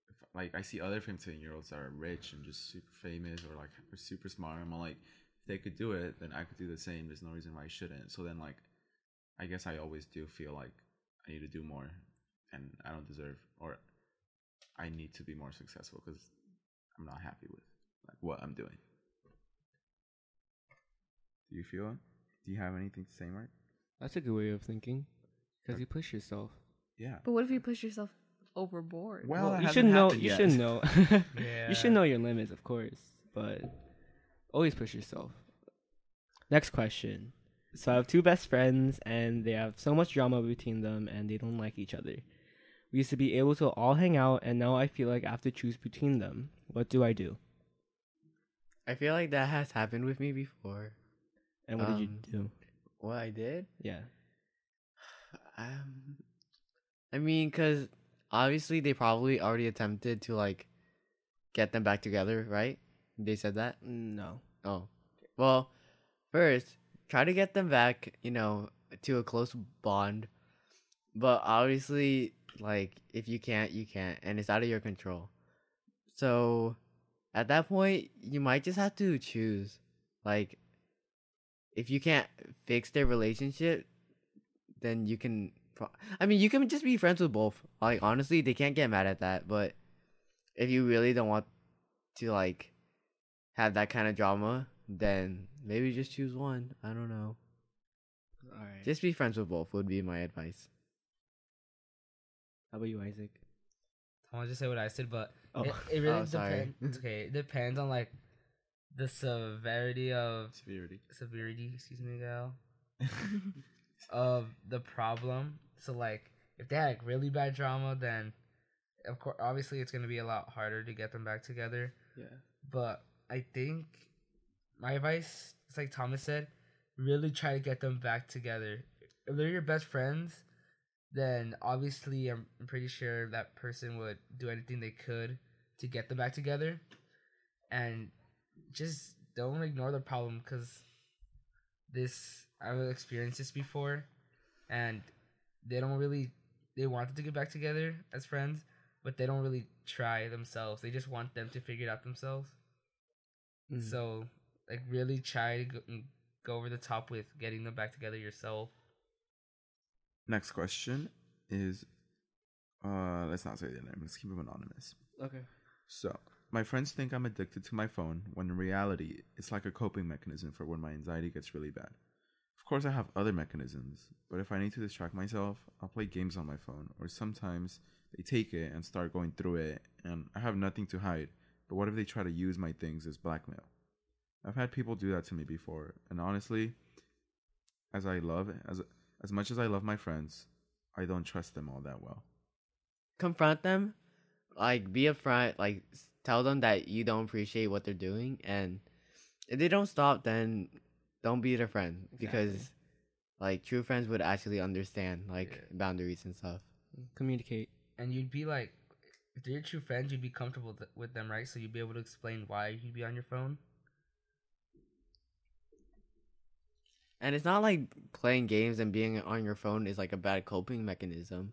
if, like I see other 15 year olds that are rich and just super famous or like super smart. I'm like, if they could do it, then I could do the same. There's no reason why I shouldn't. So then, like, I guess I always do feel like I need to do more, and I don't deserve or I need to be more successful because I'm not happy with like what I'm doing. Do you feel it? Do you have anything to say, Mark? That's a good way of thinking. Because you push yourself. Yeah. But what if you push yourself overboard? Well, that you hasn't should know. You yet. should know. Yeah. You should know your limits, of course, but always push yourself. Next question. So I have two best friends, and they have so much drama between them, and they don't like each other. We used to be able to all hang out, and now I feel like I have to choose between them. What do I do? I feel like that has happened with me before. And what did you Um, do? What I did? Yeah. Um, I mean, cause obviously they probably already attempted to like get them back together, right? They said that. No. Oh, well, first try to get them back, you know, to a close bond. But obviously, like if you can't, you can't, and it's out of your control. So, at that point, you might just have to choose. Like, if you can't fix their relationship, then you can. pro- I mean, you can just be friends with both. Like honestly, they can't get mad at that. But if you really don't want to like have that kind of drama, then maybe just choose one. I don't know. All right. Just be friends with both would be my advice. How about you, Isaac? I want to just say what I said, but Oh. it, it oh, really Oh, sorry. depends. okay, it depends on like the severity of Severity. severity. Excuse me, gal. of the problem. So like, if they had like really bad drama, then of course, obviously, it's gonna be a lot harder to get them back together. Yeah. But I think my advice, it's like Thomas said, really try to get them back together. If they're your best friends, then obviously I'm, I'm pretty sure that person would do anything they could to get them back together. And just don't ignore the problem because this, I've experienced this before. And they don't really, they wanted to get back together as friends, but they don't really try themselves. They just want them to figure it out themselves. Mm. So, like, really try to go, mm, go over the top with getting them back together yourself. Next question is, uh, let's not say their name. Let's keep them anonymous. Okay. So, my friends think I'm addicted to my phone when in reality, it's like a coping mechanism for when my anxiety gets really bad. Of course, I have other mechanisms, but if I need to distract myself, I'll play games on my phone, or sometimes they take it and start going through it, and I have nothing to hide. But what if they try to use my things as blackmail? I've had people do that to me before, and honestly, as I love as as much as I love my friends, I don't trust them all that well. Confront them, like be upfront, like tell them that you don't appreciate what they're doing, and if they don't stop, then don't be their friend because, like, true friends would actually understand like Yeah. boundaries and stuff. Communicate. And you'd be like, if they're your true friends, you'd be comfortable th- with them, right? So you'd be able to explain why you'd be on your phone. And it's not like playing games and being on your phone is like a bad coping mechanism.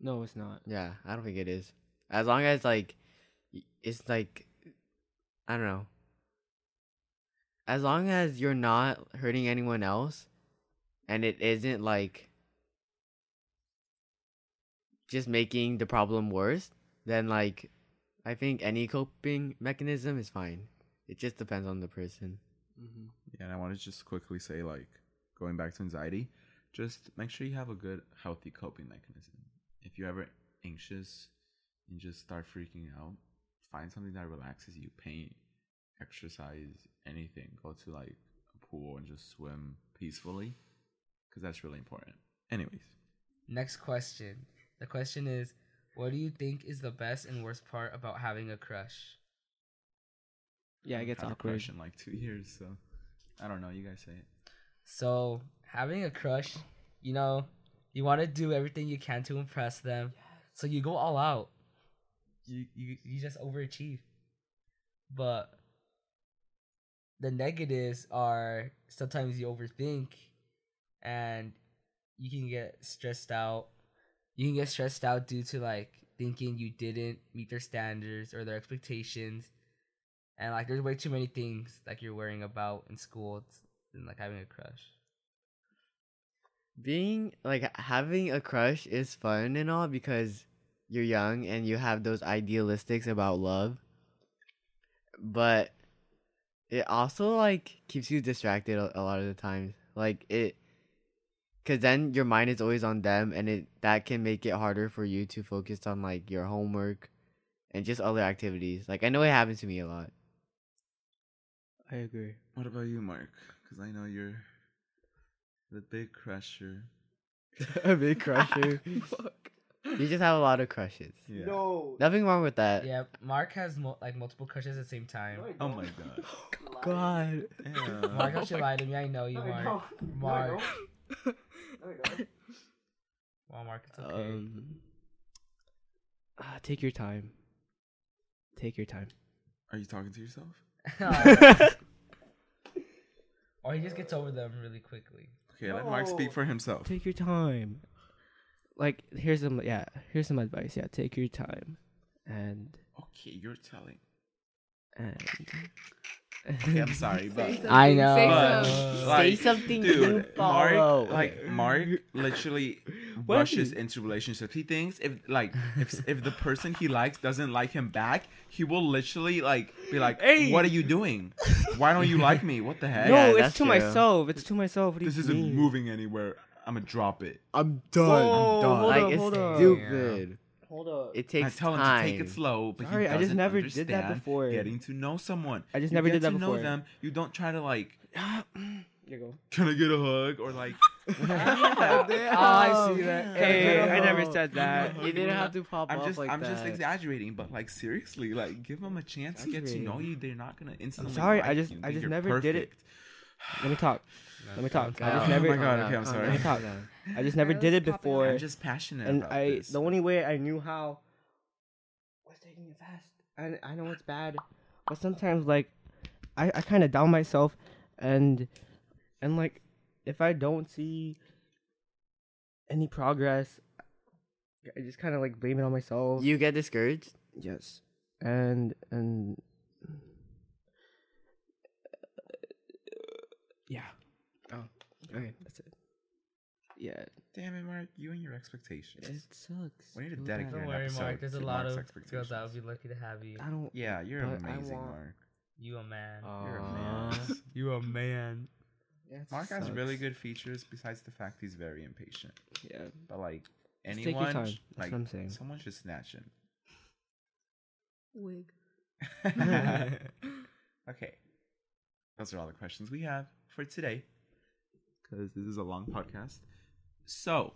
No, it's not. Yeah, I don't think it is. As long as like it's like I don't know. As long as you're not hurting anyone else and it isn't like just making the problem worse, then like I think any coping mechanism is fine. It just depends on the person. Mm-hmm. Yeah, and I want to just quickly say, like, going back to anxiety, just make sure you have a good, healthy coping mechanism. If you're ever anxious and just start freaking out, find something that relaxes you. Paint, exercise, anything. Go to like a pool and just swim peacefully, because that's really important. Anyways, Next question. The question is, what do you think is the best and worst part about having a crush? Yeah, it gets had a crush in like two years, so I don't know. You guys say it. So, having a crush, you know, you want to do everything you can to impress them. So you go all out. You you you just overachieve. But the negatives are sometimes you overthink and you can get stressed out. You can get stressed out due to like thinking you didn't meet their standards or their expectations. And like there's way too many things like you're worrying about in school than like having a crush. being like having a crush is fun and all because you're young and you have those idealistics about love but it also like keeps you distracted a, a lot of the times like it because then your mind is always on them and it that can make it harder for you to focus on like your homework and just other activities like i know it happens to me a lot I agree. What about you, Mark? Because I know you're the big crusher. a big crusher you just have a lot of crushes Yeah. No. nothing wrong with that Yeah, Mark has mo- like multiple crushes at the same time. Oh my god. god Damn. Mark, don't you lie to me. I know you, Mark. Mark. Well, Mark, it's okay. um Ah, take your time. Take your time. Are you talking to yourself? or he just gets over them really quickly. Okay, let Mark speak for himself. Take your time. Like here's some yeah, here's some advice. Yeah, take your time. And Okay, you're telling. and Okay, I'm sorry, but I know. Say But, something. like, Say something dude, you. Mark, like Mark, literally rushes into relationships. He thinks if like if if the person he likes doesn't like him back, he will literally like be like, Hey. "What are you doing? Why don't you like me? What the heck? no, Yeah, it's to true. myself. It's to myself. What do this you isn't mean? moving anywhere. I'm gonna drop it." I'm done. Whoa, I'm done. hold Like up, it's hold up. stupid. Hold up. It I takes tell him time. to take it slow, but Sorry, he I just never did that before. Getting to know someone. I just You never get did that to know them. You don't try to like, You go. can I get a hug or like, Oh, I see that. Hey, I never said that. You didn't have to pop I'm off just like I'm that. just exaggerating, but like seriously, like give them a chance to get to know you. They're not gonna instantly. I'm sorry, I just- you, I just you're never did it. Let me talk. Let me talk. I just down, never. Oh my God, okay, I'm sorry. Let me talk. I just never did it let's pop it before. I'm just passionate and about I this. the only way I knew how was taking it fast. I I know it's bad, but sometimes like I I kind of down myself, and and like if I don't see any progress, I just kind of like blame it on myself. You get discouraged. yes, and and yeah. Oh, okay, that's it. Yeah, Damn it, Mark! You and your expectations. it sucks. We need to so dedicate. Don't an worry, episode Mark. There's a lot Mark's of girls that would be lucky to have you. I don't. Yeah, you're But amazing, want- Mark. You a man. You're a man. you a man. Yeah, it Mark has really good features besides the fact he's very impatient. Yeah. But like Just take your anyone, time. That's like what I'm saying. someone should snatch him. Wig. okay. Those are all the questions we have for today. Because this is a long podcast. So,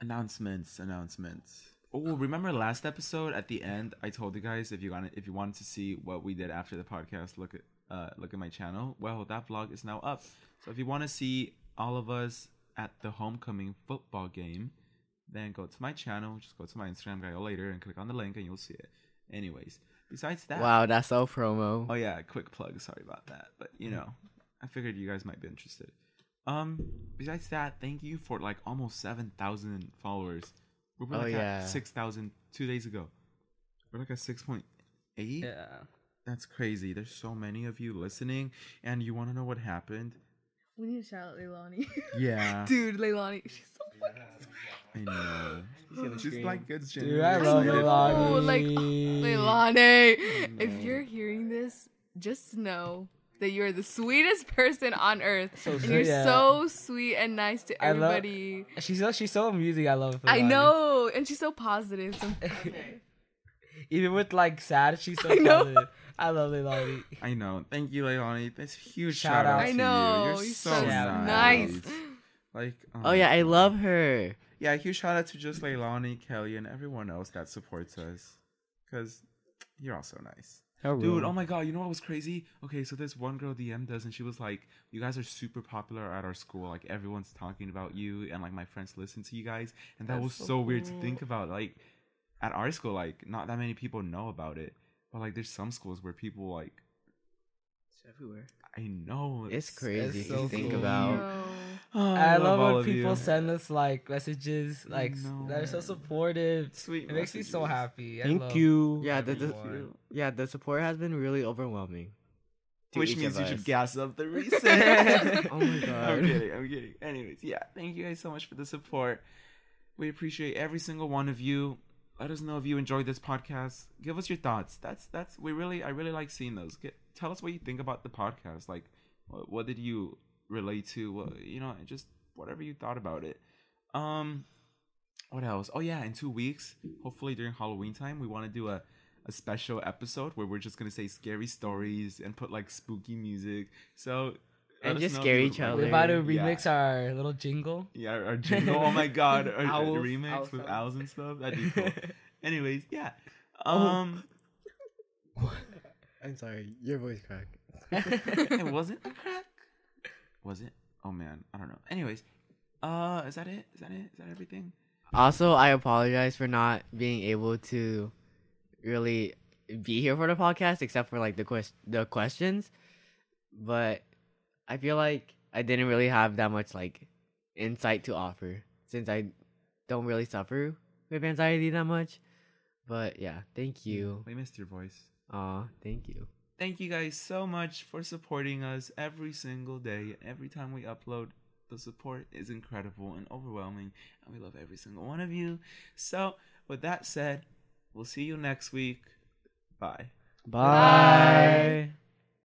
announcements, announcements. Oh, remember last episode at the end I told you guys if you wanted if you wanted to see what we did after the podcast, look at uh look at my channel. Well, that vlog is now up. So if you want to see all of us at the homecoming football game, then go to my channel, just go to my Instagram guy later and click on the link and you'll see it. Anyways, besides that Wow, that's all promo. Oh yeah, quick plug. Sorry about that, but you know, I figured you guys might be interested. Um, besides that, thank you for like almost seven thousand followers. We were Oh, like yeah. at six thousand two days ago. We're like at six point eight. Yeah. That's crazy. There's so many of you listening, and you want to know what happened? We need to shout out Leilani. Yeah, Dude, Leilani, she's so fucking I know. gonna She's scream. like it's Dude, I genuinely love Leilani. like, Leilani. If you're hearing this, just know that you're the sweetest person on earth. So and you're yeah. so sweet and nice to I love- everybody. She's so she's so amusing. I love. Her I Leilani. know, and she's so positive. So Even with like sad, she's so I know. positive. I love Leilani. I know. Thank you, Leilani. That's huge Shout shout, out. out. to I know, You. You're you're so so nice. nice. Like, Oh um, yeah, I love her. yeah. Huge shout out to just Leilani, Kelly, and everyone else that supports us. Cause you're all so nice. Dude, oh my god, you know what was crazy? Okay, so this one girl DM'd us and she was like, You guys are super popular at our school. Like everyone's talking about you and like my friends listen to you guys. And that That's was so so, weird to think about. Like at our school, like not that many people know about it. But like there's some schools where people like It's everywhere. I know It's crazy It's to so think cool. about. Yo. Oh, I love all when people you. send us like messages, like know. that are so supportive. sweet. It makes me so happy. I Thank love- you. Yeah, the, the yeah the support has been really overwhelming. Which means of you should gas up the reset. Oh my God. I'm kidding. I'm kidding. Anyways, yeah. Thank you guys so much for the support. We appreciate every single one of you. Let us know if you enjoyed this podcast. Give us your thoughts. That's that's we really I really like seeing those. Get tell us what you think about the podcast. Like, what, what did you relate to? What you know, just whatever you thought about it. Um, what else? Oh yeah, in two weeks, hopefully during Halloween time, we want to do a a special episode where we're just gonna say scary stories and put like spooky music. So And just scare each other. We're about to Yeah. remix our little jingle. Yeah, our, our jingle. Oh my god, our, our Owls- remix owl with owls and stuff. That'd be cool. Anyways, yeah. Oh. Um, I'm sorry, your voice cracked. it wasn't a crack. Was it? Oh man, I don't know. Anyways, uh, is that it? Is that it? Is that everything? Also, I apologize for not being able to really be here for the podcast, except for like the quest the questions. But I feel like I didn't really have that much like insight to offer since I don't really suffer with anxiety that much. But yeah, thank you. We missed your voice. Aw, thank you. Thank you guys so much for supporting us every single day. Every time we upload, the support is incredible and overwhelming, and we love every single one of you. So, with that said, we'll see you next week. Bye. Bye.